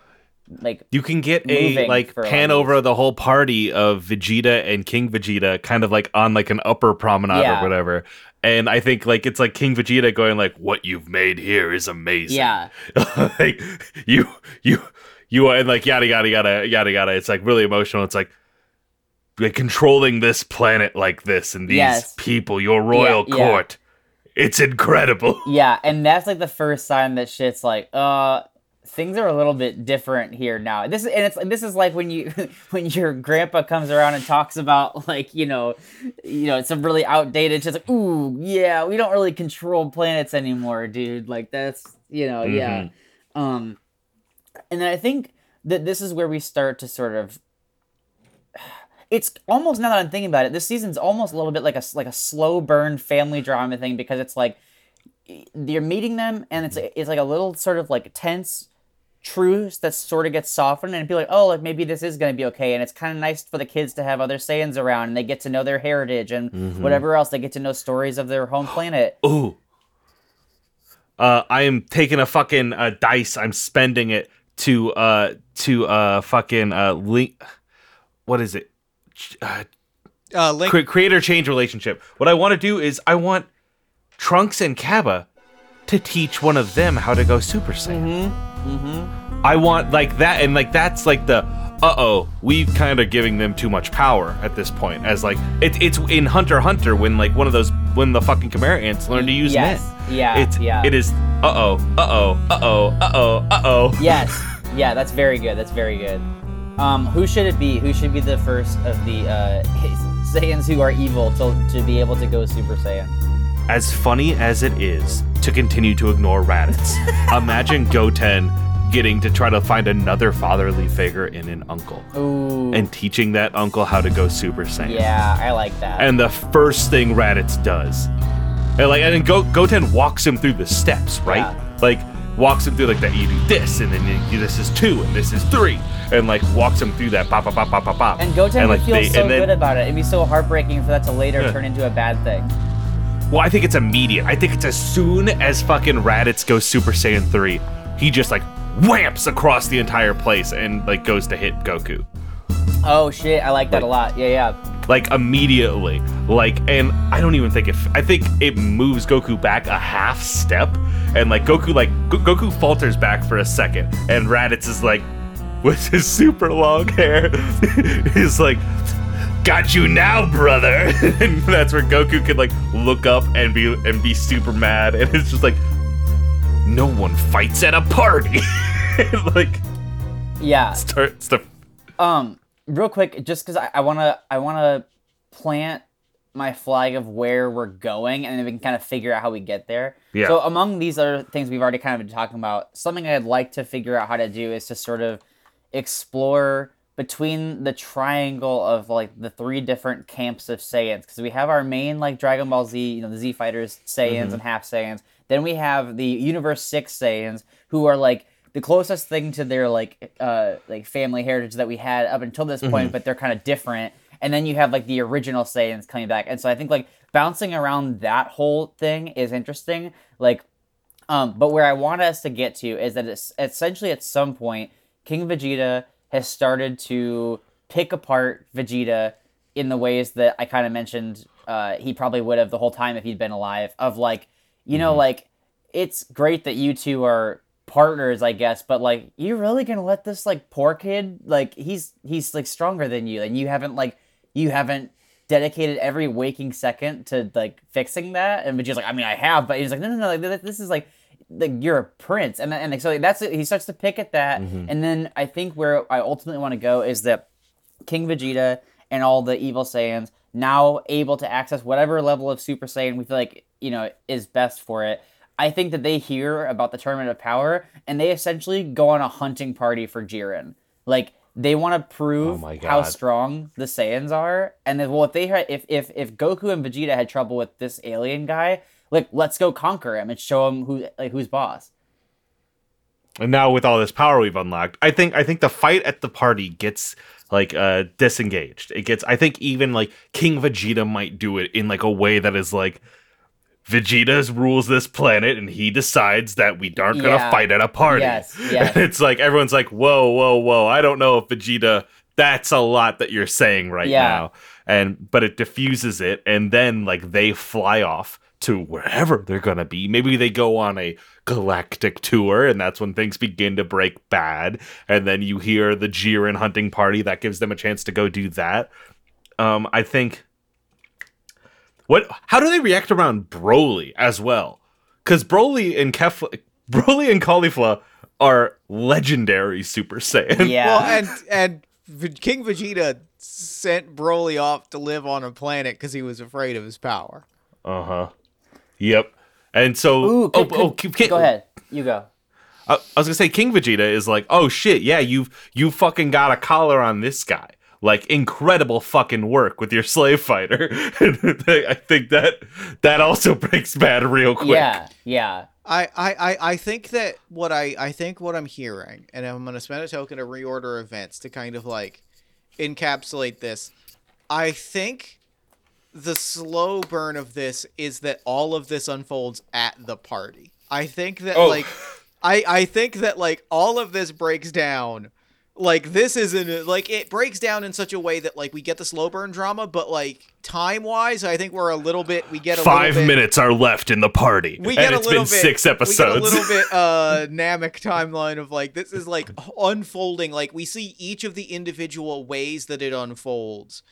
like You can get a like for a lot pan over the whole party of Vegeta and King Vegeta, kind of like on like an upper promenade Yeah. or whatever. And I think like it's like King Vegeta going like, "What you've made here is amazing." yeah like you you you are and like yada yada yada yada yada. It's like really emotional. It's like like controlling this planet like this and these Yes. people, your royal Yeah, yeah. It's incredible. yeah and that's like the first sign that shit's like uh things are a little bit different here now. This is and it's this is like when you when your grandpa comes around and talks about like you know you know it's some really outdated just like ooh yeah we don't really control planets anymore dude. Like that's you know yeah. Um and then i think that this is where we start to sort of it's almost now that I'm thinking about it, this season's almost a little bit like a like a slow burn family drama thing because it's like you're meeting them and it's it's like a little sort of like tense truce that sort of gets softened and be like oh like maybe this is going to be okay and it's kind of nice for the kids to have other Saiyans around and they get to know their heritage and whatever else they get to know stories of their home planet Ooh. Uh, I am taking a fucking uh, dice. I'm spending it to uh to uh fucking uh link. What is it? Uh, uh link cre- creator change relationship. What I want to do is I want Trunks and Cabba to teach one of them how to go Super Saiyan. Mm-hmm. I want like that, and like that's like the uh oh, we've kind of giving them too much power at this point. As like it, it's in Hunter Hunter when like one of those when the fucking Chimera ants learn to use Yes. men. Yeah, It's yeah. it is uh oh, uh oh, uh oh, uh oh, uh oh. yes Yeah, that's very good. That's very good. Um, who should it be? Who should be the first of the uh, Saiyans who are evil to, to be able to go Super Saiyan? As funny as it is to continue to ignore Raditz, imagine Goten getting to try to find another fatherly figure in an uncle Ooh. and teaching that uncle how to go Super Saiyan. yeah, I like that. And the first thing Raditz does, and like, and then Go- Goten walks him through the steps, right? Yeah. Like, walks him through like that. You do this, and then you, this is two, and this is three, and like walks him through that. Pop, pop, pop, pop, pop, pop. And Goten and, would like, feel they- so then- good about it. It'd be so heartbreaking for that to later Yeah. turn into a bad thing. Well, I think it's immediate. I think it's as soon as fucking Raditz goes Super Saiyan 3, he just like whamps across the entire place and like goes to hit Goku. Oh shit, I like that a lot. Yeah, yeah. Like immediately. Like and I don't even think if I think it moves Goku back a half step and like Goku like Go- Goku falters back for a second and Raditz is like with his super long hair is like got you now brother and that's where goku could like look up and be and be super mad and it's just like no one fights at a party like Yeah. starts to Um, real quick, just because I, I wanna I wanna plant my flag of where we're going, and then we can kind of figure out how we get there. Yeah. So among these other things we've already kind of been talking about, something I'd like to figure out how to do is to sort of explore between the triangle of like the three different camps of Saiyans because we have our main like Dragon Ball Z, you know, the Z fighters, Saiyans and half Saiyans. Then we have the Universe Six Saiyans who are like the closest thing to their like uh like family heritage that we had up until this point, but they're kind of different. And then you have like the original Saiyans coming back, and so I think like bouncing around that whole thing is interesting. Like um, but where I want us to get to is that it's essentially at some point, King Vegeta has started to pick apart Vegeta in the ways that I kind of mentioned uh, he probably would have the whole time if he'd been alive. Of like, you know, like it's great that you two are partners, I guess, but like, you really gonna let this like poor kid like he's he's like stronger than you, and you haven't like you haven't dedicated every waking second to like fixing that and Vegeta's like I mean I have but he's like no no no like this is like like you're a prince and and so that's he starts to pick at that mm-hmm. and then I think where I ultimately want to go is that King Vegeta and all the evil Saiyans now able to access whatever level of Super Saiyan we feel like you know is best for it. I think that they hear about the Tournament of Power and they essentially go on a hunting party for Jiren. Like they want to prove Oh how strong the Saiyans are, and then well, if they had, if if if Goku and Vegeta had trouble with this alien guy, like let's go conquer him and show him who like who's boss. and now with all this power we've unlocked i think i think the fight at the party gets like uh disengaged it gets i think even like king vegeta might do it in like a way that is like Vegeta rules this planet and he decides that we aren't gonna Yeah. fight at a party. Yes, yes. And it's like everyone's like, whoa, whoa, whoa. I don't know if Vegeta that's a lot that you're saying right Yeah. now. And but it diffuses it and then like they fly off to wherever they're gonna be. Maybe they go on a galactic tour and that's when things begin to break bad. And then you hear the Jiren hunting party that gives them a chance to go do that. Um, I think what? How do they react around Broly as well? Because Broly and Kef, Broly and Caulifla are legendary Super Saiyan. Yeah. Well, and and King Vegeta sent Broly off to live on a planet because he was afraid of his power. Uh huh. Yep. And so, Ooh, oh, could- oh, could- Ki- go ahead. You go. I, I was gonna say King Vegeta is like, oh shit, yeah, you've you fucking got a collar on this guy. Like incredible fucking work with your slave fighter. I think that that also breaks bad real quick. Yeah, yeah. I, I, I, I think that what I, I think what I'm hearing, and I'm gonna spend a token to reorder events to kind of like encapsulate this. I think the slow burn of this is that all of this unfolds at the party. I think that Oh. like I I think that like all of this breaks down. Like this isn't like it breaks down in such a way that like we get the slow burn drama, but like time wise, I think we're a little bit we get a Five little bit, minutes are left in the party. we and get a it's little been bit six episodes. We get a little bit uh Namek timeline of like this is like unfolding. Like we see each of the individual ways that it unfolds,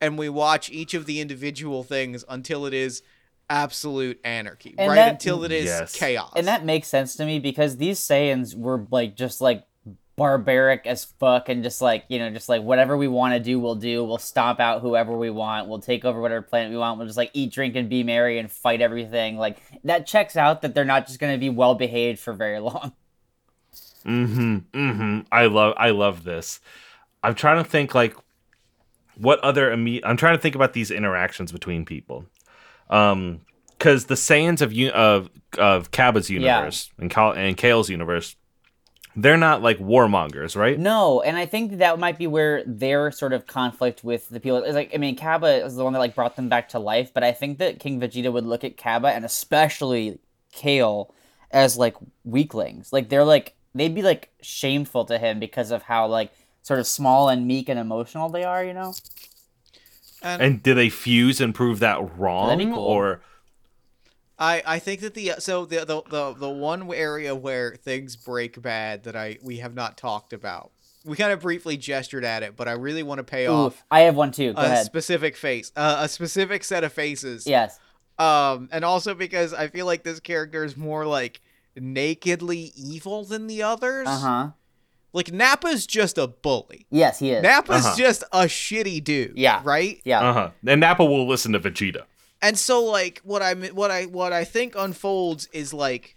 and we watch each of the individual things until it is absolute anarchy, And right? that- until it is Yes. chaos. And that makes sense to me because these Saiyans were like just like barbaric as fuck and just like you know just like whatever we want to do we'll do we'll stomp out whoever we want we'll take over whatever planet we want we'll just like eat drink and be merry and fight everything like that checks out that they're not just going to be well behaved for very long Mm-hmm. Mm-hmm. I love I love this. I'm trying to think like what other imme- I'm trying to think about these interactions between people. Um because the Saiyans of of of Cabba's universe and Cal- and Kale's universe, they're not like warmongers, right? No, and I think that might be where their sort of conflict with the people is like. I mean, Cabba is the one that like brought them back to life, but I think that King Vegeta would look at Cabba and especially Kale as like weaklings. Like they're like they'd be like shameful to him because of how like sort of small and meek and emotional they are. You know? And, And do they fuse and prove that wrong, cool. or I I think that the so the, the the the one area where things break bad that I we have not talked about. We kind of briefly gestured at it, but I really want to pay Ooh, off I have one too. Go a ahead. specific face, uh, a specific set of faces. yes. Um, and also because I feel like this character is more like nakedly evil than the others. Uh huh. Like Nappa's just a bully. Yes, he is. Nappa's Uh-huh. just a shitty dude. Yeah. Right. yeah. uh huh? And Nappa will listen to Vegeta. And so like what I what I what I think unfolds is like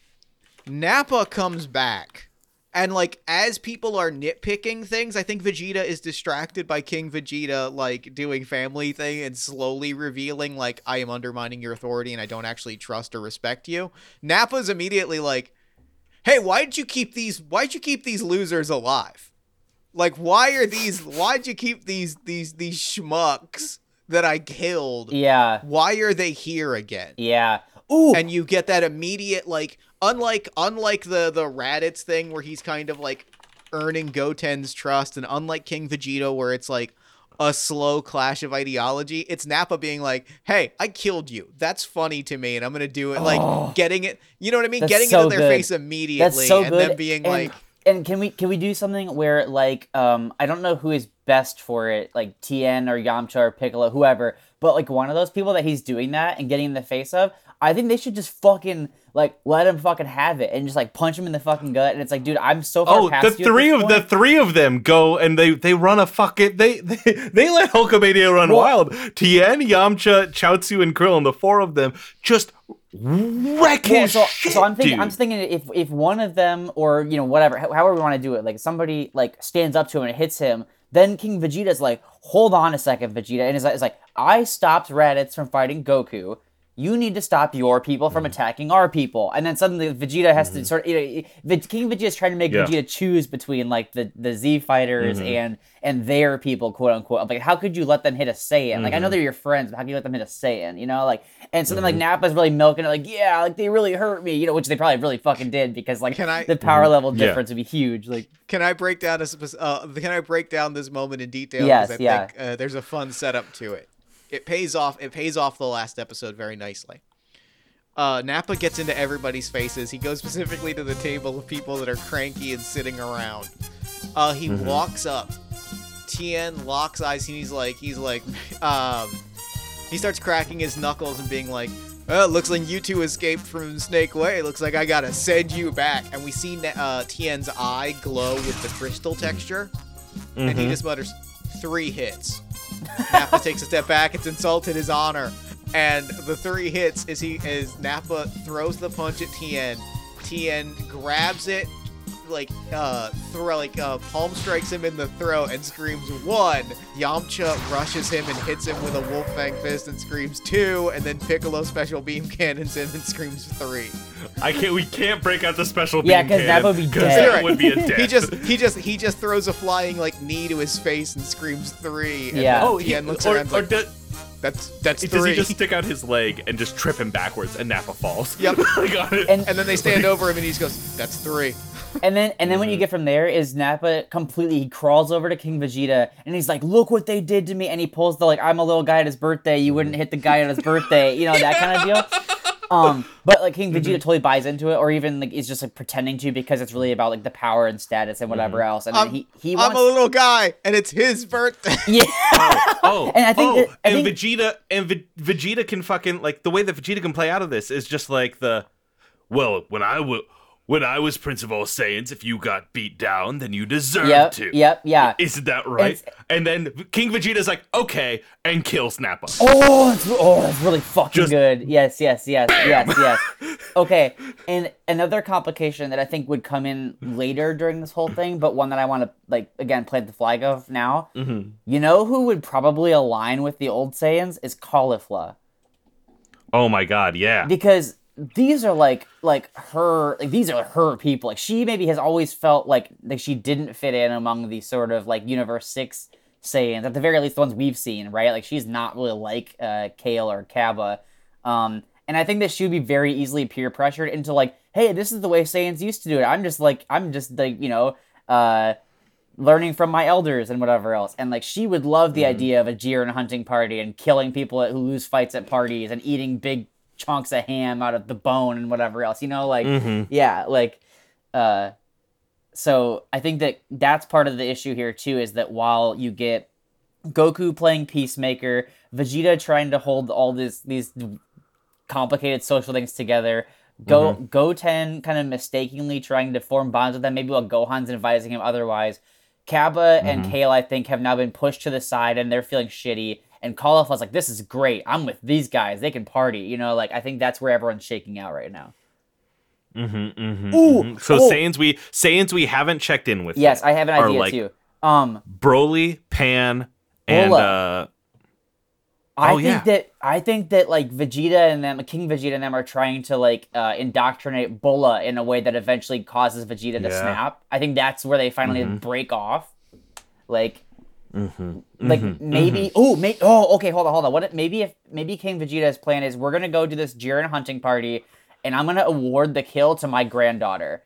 Nappa comes back. And like as people are nitpicking things, I think Vegeta is distracted by King Vegeta like doing family thing and slowly revealing like I am undermining your authority and I don't actually trust or respect you. Nappa's immediately like, "Hey, why did you keep these why'd you keep these losers alive? Like why are these why'd you keep these these these schmucks that I killed? Yeah. why are they here again Yeah. Ooh. and you get that immediate like unlike unlike the the raditz thing where he's kind of like earning goten's trust and unlike king vegeta where it's like a slow clash of ideology it's nappa being like hey i killed you that's funny to me and i'm gonna do it like Oh. getting it you know what i mean getting so it in their good. face immediately That's so and good. then being and, like and can we can we do something where like um I don't know who is best for it, like Tien or Yamcha or Piccolo, whoever, but like one of those people that he's doing that and getting in the face of, I think they should just fucking like let him fucking have it and just like punch him in the fucking gut. And it's like, dude, I'm so far Oh, past the three of the three of them go and they they run a fucking they they, they let Hulkamania run Well- wild. Tien, Yamcha, Chaozu, and Krillin, the four of them, just wreck Well, so, shit, so I'm thinking, dude. I'm thinking if if one of them or you know whatever, ho- however we want to do it, like somebody like stands up to him and hits him, then King Vegeta's like, hold on a second, Vegeta, and is like, is like, I stopped Raditz from fighting Goku. You need to stop your people Mm. from attacking our people, and then suddenly Vegeta has to sort of. You know, V- King Vegeta is trying to make Mm-hmm. Yeah. Vegeta choose between like the the Z fighters Mm-hmm. and and their people, quote unquote. I'm like, how could you let them hit a Saiyan? Like, I Mm-hmm. know they're your friends, but how can you let them hit a Saiyan? You know, like, and so then like Nappa's really milking it, like, yeah, like they really hurt me, you know, which they probably really fucking did because like Can I- the power level Mm-hmm. Yeah. difference would be huge. Like, Can I break down a uh, Can I break down this moment in detail? Yes, I yeah. think uh, there's a fun setup to it. It pays off. It pays off the last episode very nicely. Uh, Nappa gets into everybody's faces. He goes specifically to the table of people that are cranky and sitting around. Uh, he walks up. Tien locks eyes. And he's like, he's like, um, he starts cracking his knuckles and being like, "Oh, looks like you two escaped from Snake Way. Looks like I gotta send you back." And we see uh, Tien's eye glow with the crystal texture, and he just mutters, three hits." Nappa takes a step back. It's insulted his honor, and the three hits is he is Nappa throws the punch at Tien. Tien grabs it, like uh throw like uh palm strikes him in the throat and screams one. Yamcha rushes him and hits him with a wolf fang fist and screams two, and then Piccolo special beam cannons him and screams three. I can't. We can't break out the special. Yeah, beam 'cause that would be 'cause dead. That would be a death. He just he just he just throws a flying like knee to his face and screams three. And Yeah. then Oh, he, Tien looks or, around or like do- that's that's does he just stick out his leg and just trip him backwards and Nappa falls? Yep. Like, on it. and and then they stand over him and he just goes, "That's three. and then and then Mm-hmm. when you get from there is Nappa completely he crawls over to King Vegeta and he's like, look what they did to me, and he pulls the like, I'm a little guy at his birthday, you wouldn't hit the guy at his birthday, you know that kind of deal. Um, but like King Vegeta totally buys into it, or even like is just like pretending to because it's really about like the power and status and whatever else. And then I'm, he he I'm a little guy and it's his birthday." yeah. Oh, And I think oh, that- I and think- Vegeta and Ve- Vegeta can fucking like the way that Vegeta can play out of this is just like the well when I was when I was Prince of All Saiyans, if you got beat down, then you deserved Yep, to. yep, yeah. Isn't that right? It's- and then King Vegeta's like, okay, and kills Nappa. Oh, it's, oh, that's really fucking Just- good. Yes, yes, yes, yes, yes. Okay, and another complication that I think would come in later during this whole thing, but one that I want to like again plant the flag of now. Mm-hmm. You know who would probably align with the old Saiyans is Caulifla Oh my god, yeah. because these are like like her like these are her people. Like she maybe has always felt like like she didn't fit in among these sort of like Universe Six Saiyans at the very least the ones we've seen, right? Like she's not really like uh, Kale or Cabba. Um, and I think that she would be very easily peer pressured into like, hey, this is the way Saiyans used to do it. I'm just like I'm just like you know. Uh, learning from my elders and whatever else. And like she would love the idea of a Jiren hunting party and killing people who lose fights at parties and eating big chunks of ham out of the bone and whatever else. You know, like mm-hmm. yeah, like uh so I think that that's part of the issue here too is that while you get Goku playing peacemaker, Vegeta trying to hold all this these complicated social things together. Go mm-hmm. Goten kind of mistakenly trying to form bonds with them, maybe while Gohan's advising him otherwise. Cabba and mm-hmm. Kale, I think, have now been pushed to the side and they're feeling shitty. And Caulifla's like, this is great. I'm with these guys. They can party. You know, like I think that's where everyone's shaking out right now. Mm-hmm, mm-hmm, Ooh, mhm. So oh. Saiyans we Saiyans we haven't checked in with. Yes, yet I have an idea like, too. Um, Broly, Pan, and Bulla. uh I Oh, think yeah. that I think that like Vegeta and them, King Vegeta and them are trying to like uh, indoctrinate Bulla in a way that eventually causes Vegeta to Yeah. snap. I think that's where they finally break off. Like, Mm-hmm. like mm-hmm. maybe oh may- oh okay hold on hold on what if, maybe if maybe King Vegeta's plan is we're gonna go to this Jiren hunting party and I'm gonna award the kill to my granddaughter,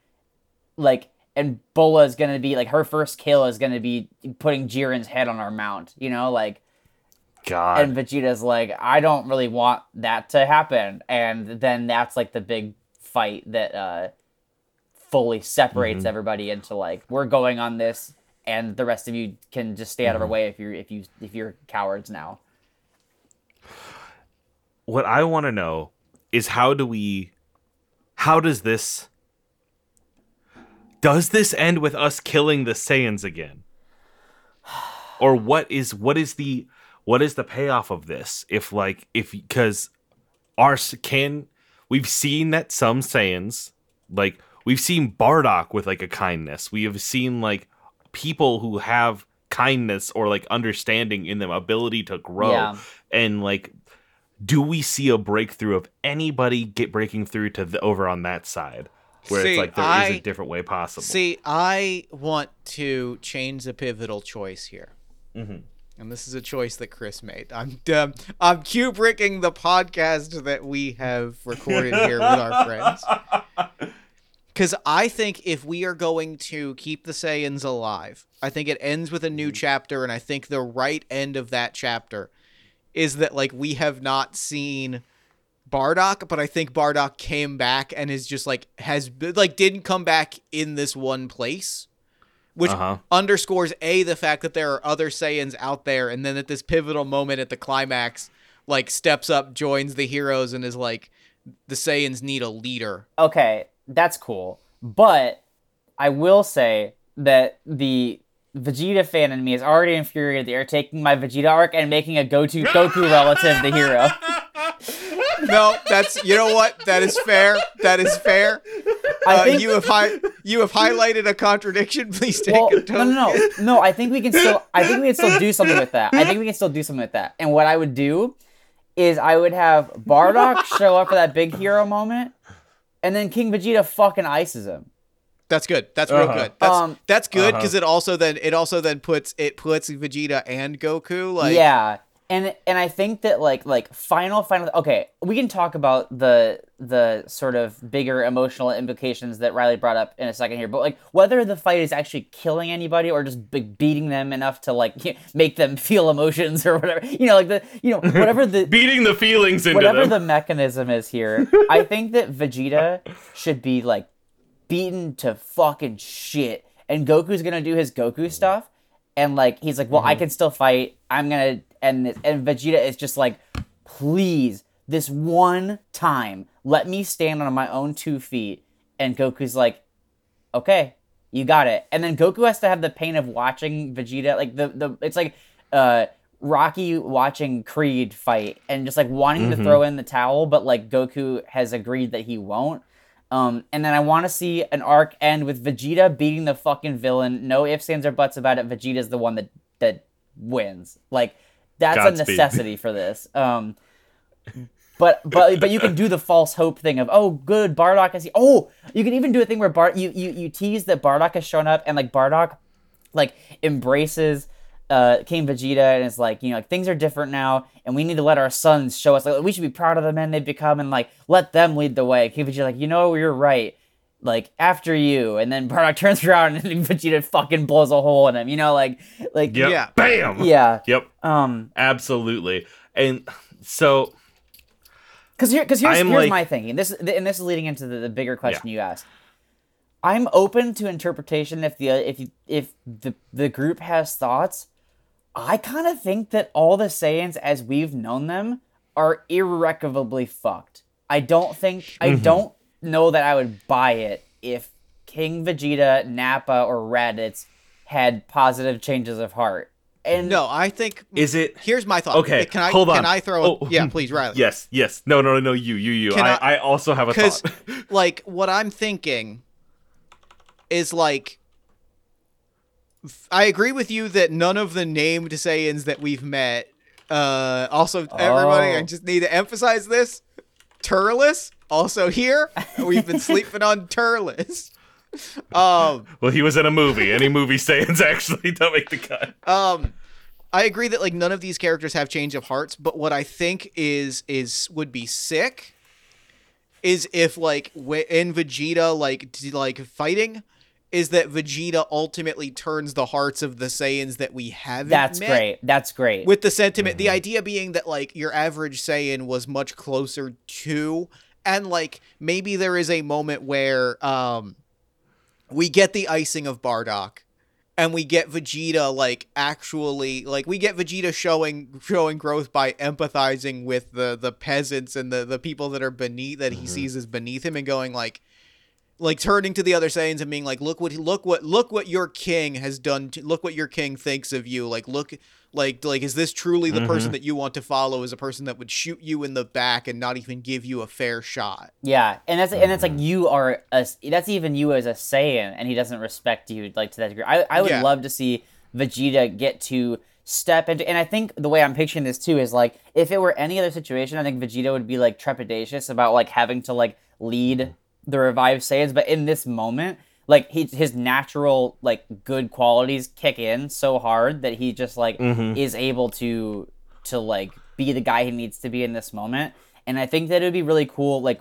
like and Bulla is gonna be like her first kill is gonna be putting Jiren's head on our mount. You know like God. and Vegeta's like, I don't really want that to happen. And then that's like the big fight that uh, fully separates everybody into like, we're going on this, and the rest of you can just stay out of our mm-hmm. way if you're if you if you're cowards now. what I want to know is how do we how does this does this end with us killing the Saiyans again? Or what is what is the what is the payoff of this? If like if because our can we've seen that some Saiyans like we've seen Bardock with like a kindness. We have seen like people who have kindness or like understanding in them, ability to grow, Yeah. and like do we see a breakthrough of anybody get breaking through to the over on that side where See, it's like there is a different way possible See, I want to change the pivotal choice here. Mm-hmm. And this is a choice that Chris made. I'm um, I'm Kubricking the podcast that we have recorded here with our friends. Because I think if we are going to keep the Saiyans alive, I think it ends with a new chapter, and I think the right end of that chapter is that like we have not seen Bardock, but I think Bardock came back and is just like has been, like didn't come back in this one place, which Uh-huh. underscores a the fact that there are other Saiyans out there, and then at this pivotal moment at the climax, like steps up, joins the heroes, and is like, the Saiyans need a leader. Okay, that's cool, but I will say that the Vegeta fan in me is already infuriated that you're taking my Vegeta arc and making a go-to Goku relative the hero. No, that's you know what that is fair. That is fair. I Uh, think you have hi- you have highlighted a contradiction. Please take well, it. no, no, no, no. I think we can still. I think we can still do something with that. I think we can still do something with that. And what I would do is I would have Bardock show up for that big hero moment, and then King Vegeta fucking ices him. That's good. That's real Uh-huh. good. That's Um, that's good Uh-huh. because it also then it also then puts it puts Vegeta and Goku like yeah, and and I think that like like final final. Okay, we can talk about the the sort of bigger emotional implications that Riley brought up in a second here, but like whether the fight is actually killing anybody or just be- beating them enough to like make them feel emotions or whatever, you know, like the you know whatever the beating the feelings into whatever them the mechanism is here, I think that Vegeta should be like beaten to fucking shit, and Goku's gonna do his Goku stuff, and like he's like, well, I mm-hmm. can still fight. I'm gonna end this, and Vegeta is just like, please, this one time, let me stand on my own two feet and Goku's like, "Okay, you got it." And then Goku has to have the pain of watching Vegeta like the the it's like uh Rocky watching Creed fight and just like wanting to throw in the towel, but like Goku has agreed that he won't. Um, and then I want to see an arc end with Vegeta beating the fucking villain. No ifs, ands, or buts about it. Vegeta's the one that that wins. Like that's a necessity for this. Um, but but but you can do the false hope thing of oh good Bardock is oh you can even do a thing where Bart you you you tease that Bardock has shown up and like Bardock like embraces uh King Vegeta and is like you know like things are different now and we need to let our sons show us like we should be proud of the men they've become and like let them lead the way. King Vegeta like you know you're right like after you and then Bardock turns around and Vegeta fucking blows a hole in him you know like like Yep. Yeah. Bam. yeah Yep. um Absolutely. And so Because here, because here's, I'm here's like- my thinking. This and this is leading into the, the bigger question you asked. I'm open to interpretation if the if you, if the the group has thoughts. I kind of think that all the Saiyans as we've known them are irrecoverably fucked. I don't think I don't know that I would buy it if King Vegeta, Nappa, or Raditz had positive changes of heart. And No, I think is it here's my thought. Okay, can I hold on. can I throw? A, Oh, yeah, please, Riley. Yes, yes. No, no, no, you, you, you. I, I- I also have a because thought. like what I'm thinking is like I agree with you that none of the named Saiyans that we've met uh also everybody I Oh. just need to emphasize this Turles also here we've been sleeping on Turles um well, he was in a movie. Any movie Saiyans actually don't make the cut. um I agree that like none of these characters have change of hearts, but what I think is is would be sick is if like in Vegeta like like fighting is that Vegeta ultimately turns the hearts of the Saiyans that we haven't that's met great. That's great. with the sentiment the idea being that like your average Saiyan was much closer to and like maybe there is a moment where um we get the icing of Bardock and we get Vegeta like actually like we get Vegeta showing showing growth by empathizing with the the peasants and the the people that are beneath that he sees as beneath him and going like like turning to the other Saiyans and being like, "Look what look what look what your king has done. To, look what your king thinks of you. Like look like like is this truly the person mm-hmm. that you want to follow? Is a person that would shoot you in the back and not even give you a fair shot? Yeah, and that's and it's like mm-hmm. you are a that's even you as a Saiyan, and he doesn't respect you like to that degree. I I would Yeah. love to see Vegeta get to step into, and I think the way I'm picturing this too is like if it were any other situation, I think Vegeta would be like trepidatious about like having to like lead the revived Saiyans, but in this moment. Like he, his natural like good qualities kick in so hard that he just like is able to to like be the guy he needs to be in this moment. And I think that it would be really cool, like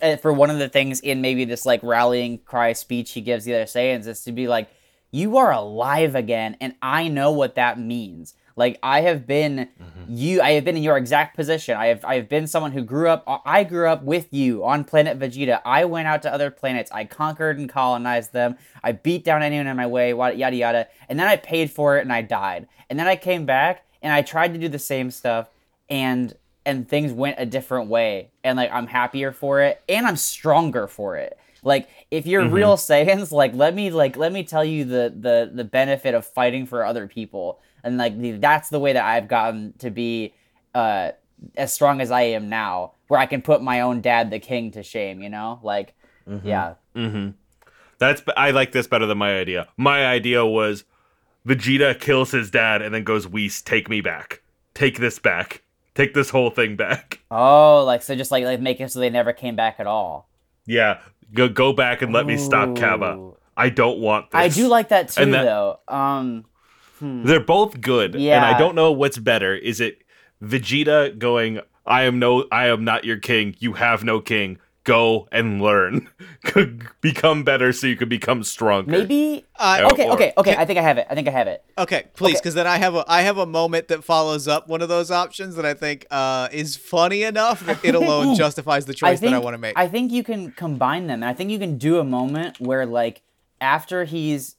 uh, for one of the things in maybe this like rallying cry speech he gives the other Saiyans is to be like, "You are alive again, and I know what that means." Like I have been mm-hmm. you, I have been in your exact position. I have I have been someone who grew up. I grew up with you on planet Vegeta. I went out to other planets. I conquered and colonized them. I beat down anyone in my way. Yada yada. And then I paid for it and I died. And then I came back and I tried to do the same stuff and and things went a different way and like i'm happier for it and i'm stronger for it like if you're mm-hmm. real saiyans like let me like let me tell you the the the benefit of fighting for other people and like that's the way that i've gotten to be uh as strong as i am now where i can put my own dad the king to shame you know like yeah Mm-hmm. That's I like this better than my idea. My idea was Vegeta kills his dad and then goes, "Whis, take me back. Take this back. Take this whole thing back." oh like so just like like make it so they never came back at all Yeah, go go back and let me stop Cabba. I don't want this. i do like that too And that- though um They're both good, and I don't know what's better. Is it Vegeta going, "I am no, I am not your king. You have no king. Go and learn. become better, so you can become stronger." maybe Uh, okay or- okay okay i think i have it i think i have it Okay, please, Okay. because then I have a I have a moment that follows up one of those options that I think uh, is funny enough that it alone justifies the choice that I want to make. I think you can combine them, and I think you can do a moment where, like, after he's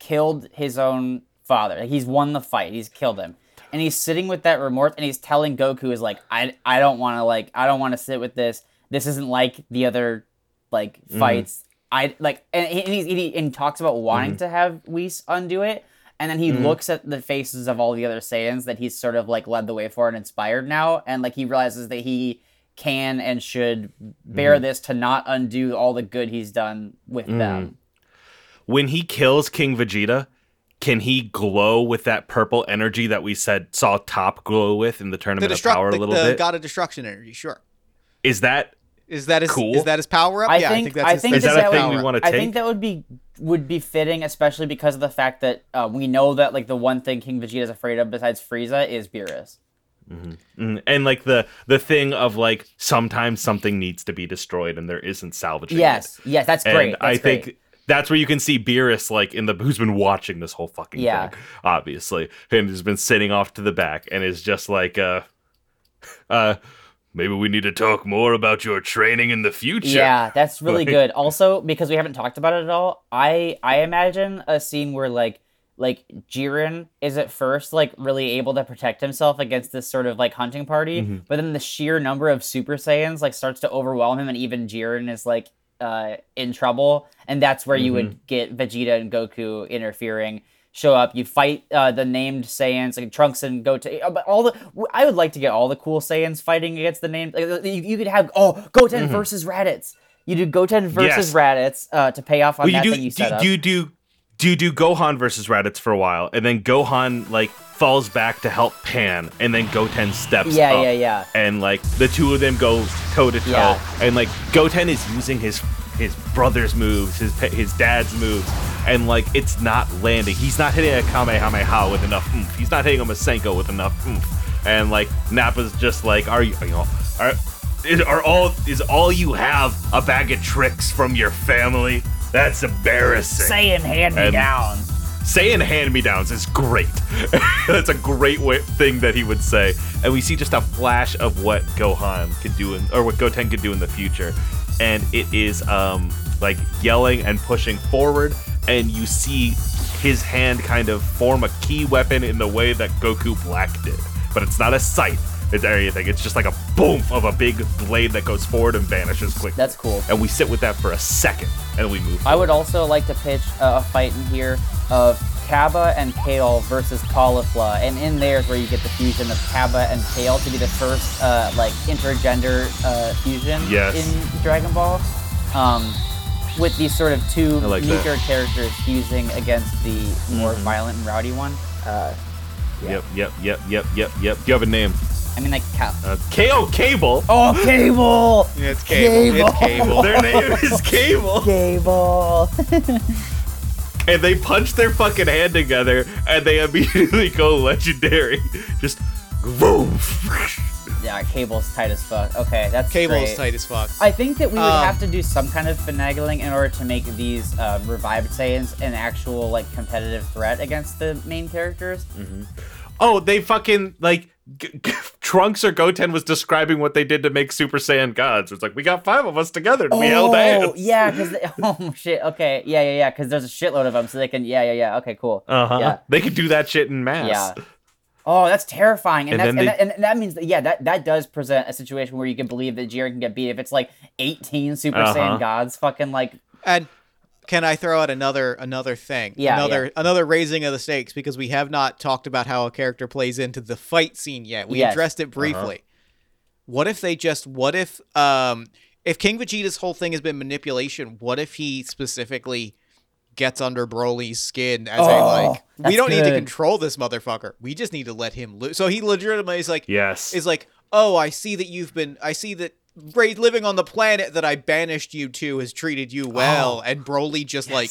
killed his own father, like he's won the fight, he's killed him, and he's sitting with that remorse, and he's telling Goku, "Is like, I, I don't want to, like, I don't want to sit with this. This isn't like the other like Mm-hmm. fights. I like, and he, and, he's, he, and talks about wanting Mm-hmm. to have Whis undo it, and then he looks at the faces of all the other Saiyans that he's sort of like led the way for and inspired now, and like he realizes that he can and should bear Mm-hmm. this to not undo all the good he's done with them. when he kills King Vegeta, can he glow with that purple energy that we said saw Top glow with in the The, tournament of destruct, power a little the bit? god of destruction energy, sure. Is that Is that his Cool. is that his power up? I yeah, think- I think that's I think is that that a that thing would- we want to take. I think that would be would be fitting, especially because of the fact that uh, we know that like the one thing King Vegeta is afraid of besides Frieza is Beerus. Mm, and like the the thing of like sometimes something needs to be destroyed and there isn't salvaging it. Yes, yes, that's and great. I That's think great. That's where you can see Beerus like in the who's been watching this whole fucking Yeah. thing, obviously, and has been sitting off to the back and is just like uh uh maybe we need to talk more about your training in the future. Yeah, that's really Like- good. Also, because we haven't talked about it at all, I I imagine a scene where like like Jiren is at first like really able to protect himself against this sort of like hunting party, Mm-hmm. but then the sheer number of Super Saiyans like starts to overwhelm him, and even Jiren is like uh in trouble, and that's where you Mm-hmm. would get Vegeta and Goku interfering. Show up, you fight uh, the named Saiyans like Trunks and Goten. uh, But all the I would like to get all the cool Saiyans fighting against the named. Like, you, you could have oh Goten versus Raditz. You do Goten versus Mm-hmm. Yes. Raditz uh, to pay off on Well, you that do, thing you do, up. do you do do you do Gohan versus Raditz for a while, and then Gohan like falls back to help Pan, and then Goten steps Yeah, up, yeah, yeah. and like the two of them go toe to toe, and like Goten is using his his brother's moves, his his dad's moves, and like it's not landing. He's not hitting a Kamehameha with enough oomph. He's not hitting a Masenko with enough oomph. And like Nappa's just like, are you, you know, are is, are all is all you have a bag of tricks from your family? That's embarrassing. Saying hand me downs. saying hand me downs is great. That's a great way, thing that he would say. And we see just a flash of what Gohan could do, in, or what Goten could do in the future. And it is um, like yelling and pushing forward. And you see his hand kind of form a ki weapon in the way that Goku Black did. But it's not a sight. It's anything. It's just like a boom of a big blade that goes forward and vanishes quickly. That's cool. And we sit with that for a second, and we move. I would also like to pitch a fight in here of Cabba and Kale versus Caulifla, and in there is where you get the fusion of Cabba and Kale to be the first uh, like intergender uh, fusion Yes. in Dragon Ball. Um, with these sort of two like that. characters fusing against the more Mm-hmm. violent and rowdy one. Uh, Yep, yep, yep, yep, yep, yep. You have a name. I mean, like, Ka- Uh, KO Cable. oh, Cable, Yeah, it's cable. It's cable. Their name is Cable. Cable. And they punch their fucking hand together and they immediately go legendary. Just boom. yeah, Cable's tight as fuck. Okay, that's Cable's great. tight as fuck. I think that we would Um, have to do some kind of finagling in order to make these uh, revived Saiyans an actual like competitive threat against the main characters. Oh, they fucking like G- G- Trunks or Goten was describing what they did to make Super Saiyan gods. It's like we got five of us together and we held hands. Oh, yeah, because oh shit, okay, yeah, yeah, yeah, because there's a shitload of them, so they can, yeah, yeah, yeah, okay, cool, Uh huh. yeah, They could do that shit in mass. yeah. Oh, that's terrifying, and, And that's, then and, they- that, and that means that yeah, that that does present a situation where you can believe that Jiren can get beat if it's like 18 Super Uh-huh. Saiyan gods, fucking like And can I throw out another another thing? Yeah, Another yeah. another raising of the stakes because we have not talked about how a character plays into the fight scene yet. We Yes. addressed it briefly. What if they just what if um if King Vegeta's whole thing has been manipulation, what if he specifically gets under Broly's skin as a Oh, like we don't need to control this motherfucker. We just need to let him loose. So he legitimately is like Yes. is like, "Oh, I see that you've been I see that Ray living on the planet that I banished you to has treated you well." Oh, and Broly just like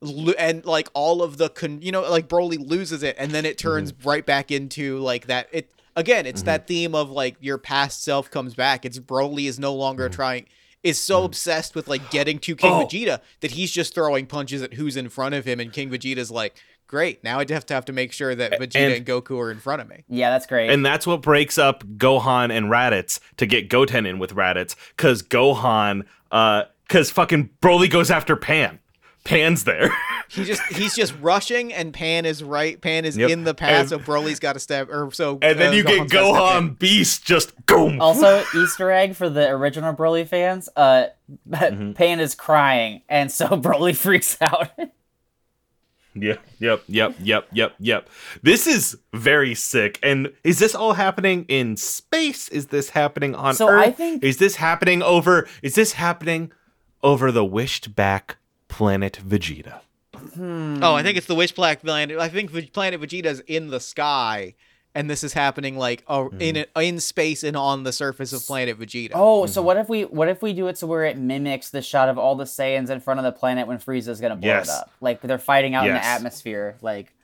lo- and like all of the con- you know like Broly loses it and then it turns mm-hmm. right back into like that it again, it's that mm-hmm. theme of like your past self comes back. It's Broly is no longer mm-hmm. trying is so obsessed with like getting to King Oh. Vegeta that he's just throwing punches at who's in front of him and King Vegeta's like, "Great, now I have to have to make sure that Vegeta and, and- Goku are in front of me." yeah, that's great. And that's what breaks up Gohan and Raditz to get Goten in with Raditz. Cause Gohan, uh, cause fucking Broly goes after Pan. Pan's there. He just he's just rushing, and Pan is right. Pan is Yep. in the path, And- so Broly's got to step, or so. and then uh, you get Gohan's gotta step in. Gohan Beast just boom. Also, Easter egg for the original Broly fans. Uh, but Mm-hmm. Panda's crying, and so Broly freaks out. Yep, yep, yep, yep, yep, yep. This is very sick. And is this all happening in space? Is this happening on So Earth? I think- Is this happening over is this happening over the wished back planet Vegeta? Hmm. Oh, I think it's the Wish Black planet. I think Ve- planet Vegeta's in the sky, and this is happening like uh, in mm-hmm. it in space and on the surface of planet Vegeta. Oh, so mm-hmm. what if we what if we do it so where it mimics the shot of all the Saiyans in front of the planet when Frieza's gonna blow Yes. it up? Like they're fighting out in the atmosphere. Like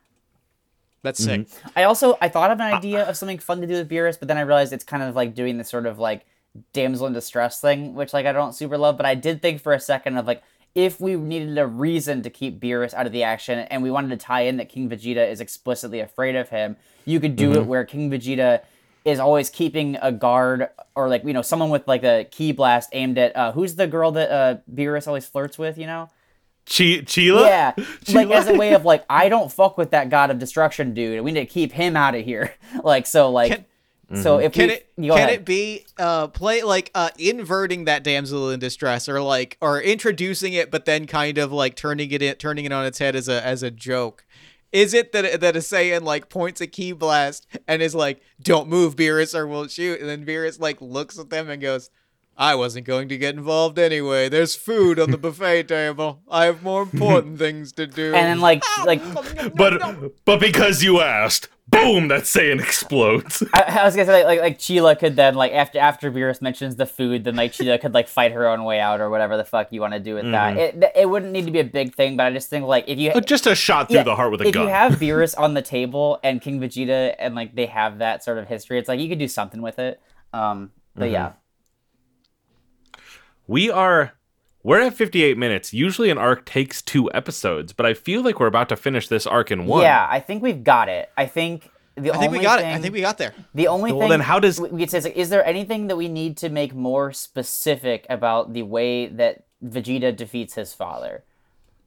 That's mm-hmm. sick. I also I thought of an ah, ah. idea of something fun to do with Beerus, but then I realized it's kind of like doing this sort of like damsel in distress thing, which like I don't super love. But I did think for a second of like if we needed a reason to keep Beerus out of the action and we wanted to tie in that King Vegeta is explicitly afraid of him, you could do it where King Vegeta is always keeping a guard or like you know someone with like a ki blast aimed at uh, who's the girl that uh, Beerus always flirts with, you know? Chi Chila? Yeah, like as a way of like, I don't fuck with that god of destruction, dude. We need to keep him out of here. Like so, like Can- so if Can we it can ahead. it be uh play like uh inverting that damsel in distress or like or introducing it but then kind of like turning it in, turning it on its head as a as a joke? Is it that that a Saiyan like points a ki blast and is like, "Don't move, Beerus, or we'll shoot," and then Beerus like looks at them and goes, "I wasn't going to get involved anyway. There's food on the buffet table. I have more important things to do." and then like like But but because you asked, boom, that Saiyan explodes. I, I was gonna say like, like like Sheila could then like after after Beerus mentions the food, then like Sheila could like fight her own way out or whatever the fuck you want to do with that. It it wouldn't need to be a big thing, but I just think like if you Uh, Just a shot through yeah, the heart with a if gun. If you have Beerus on the table and King Vegeta and like they have that sort of history, it's like you could do something with it. Um, but yeah. We are we're at 58 minutes. Usually an arc takes two episodes, but I feel like we're about to finish this arc in one. Yeah, I think we've got it. I think the I think we got thing, it. I think we got there. the only Well, thing. then how does- we we could say is, like, is there anything that we need to make more specific about the way that Vegeta defeats his father?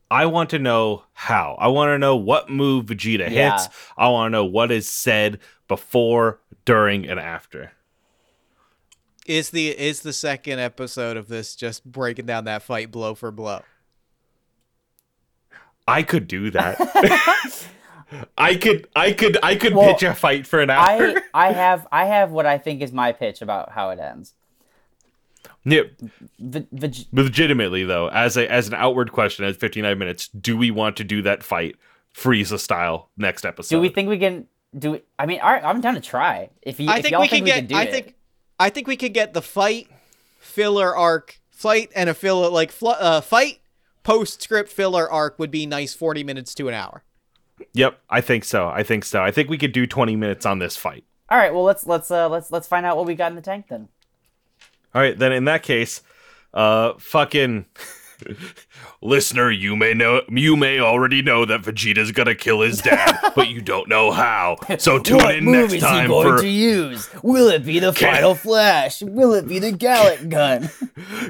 I want to know how. I want to know what move Vegeta hits. I want to know what is said before, during, and after. Is the is the second episode of this just breaking down that fight blow for blow? I could do that. I could I could I could Well, pitch a fight for an hour. I I have I have what I think is my pitch about how it ends. yeah, V- Veg- legitimately though, as a as an outward question at 59 minutes, do we want to do that fight Frieza style next episode? do we think we can do? it? I mean, all right, I'm down to try. If you, I if think y'all we think can we get. can do I it. think. I think we could get the fight filler arc, fight and a filler like fl- uh, fight postscript filler arc would be nice. Forty minutes to an hour. Yep, I think so. I think so. I think we could do 20 minutes on this fight. All right, well let's let's uh let's let's find out what we got in the tank then. All right, then in that case, uh, fucking listener, you may know, you may already know that Vegeta's gonna kill his dad, but you don't know how. So tune in next time for to use? Will it be the Final Flash? Will it be the Galick gun?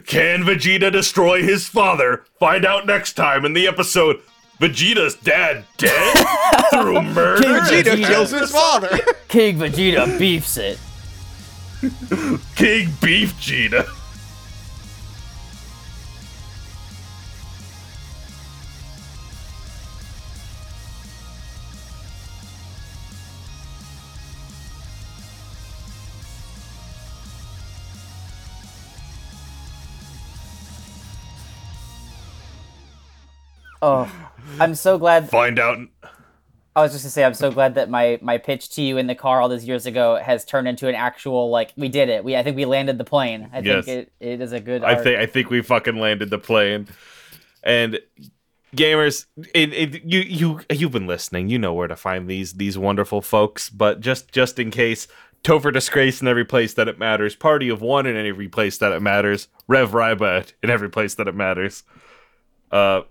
Can Vegeta destroy his father? Find out next time in the episode. Vegeta's dad dead through murder. Vegeta Vegeta. kills his father. King Vegeta beefs it. King Beef Vegeta. Oh, I'm so glad. Find out. I was just gonna say, I'm so glad that my my pitch to you in the car all those years ago has turned into an actual like we did it. We I think we landed the plane. I Yes. think it, it is a good. I think I think we fucking landed the plane. And gamers, it, it, you you you've been listening. You know where to find these these wonderful folks. But just just in case, Topher Disgrace in every place that it matters. Party of One in every place that it matters. Rev Ryba in every place that it matters. Uh,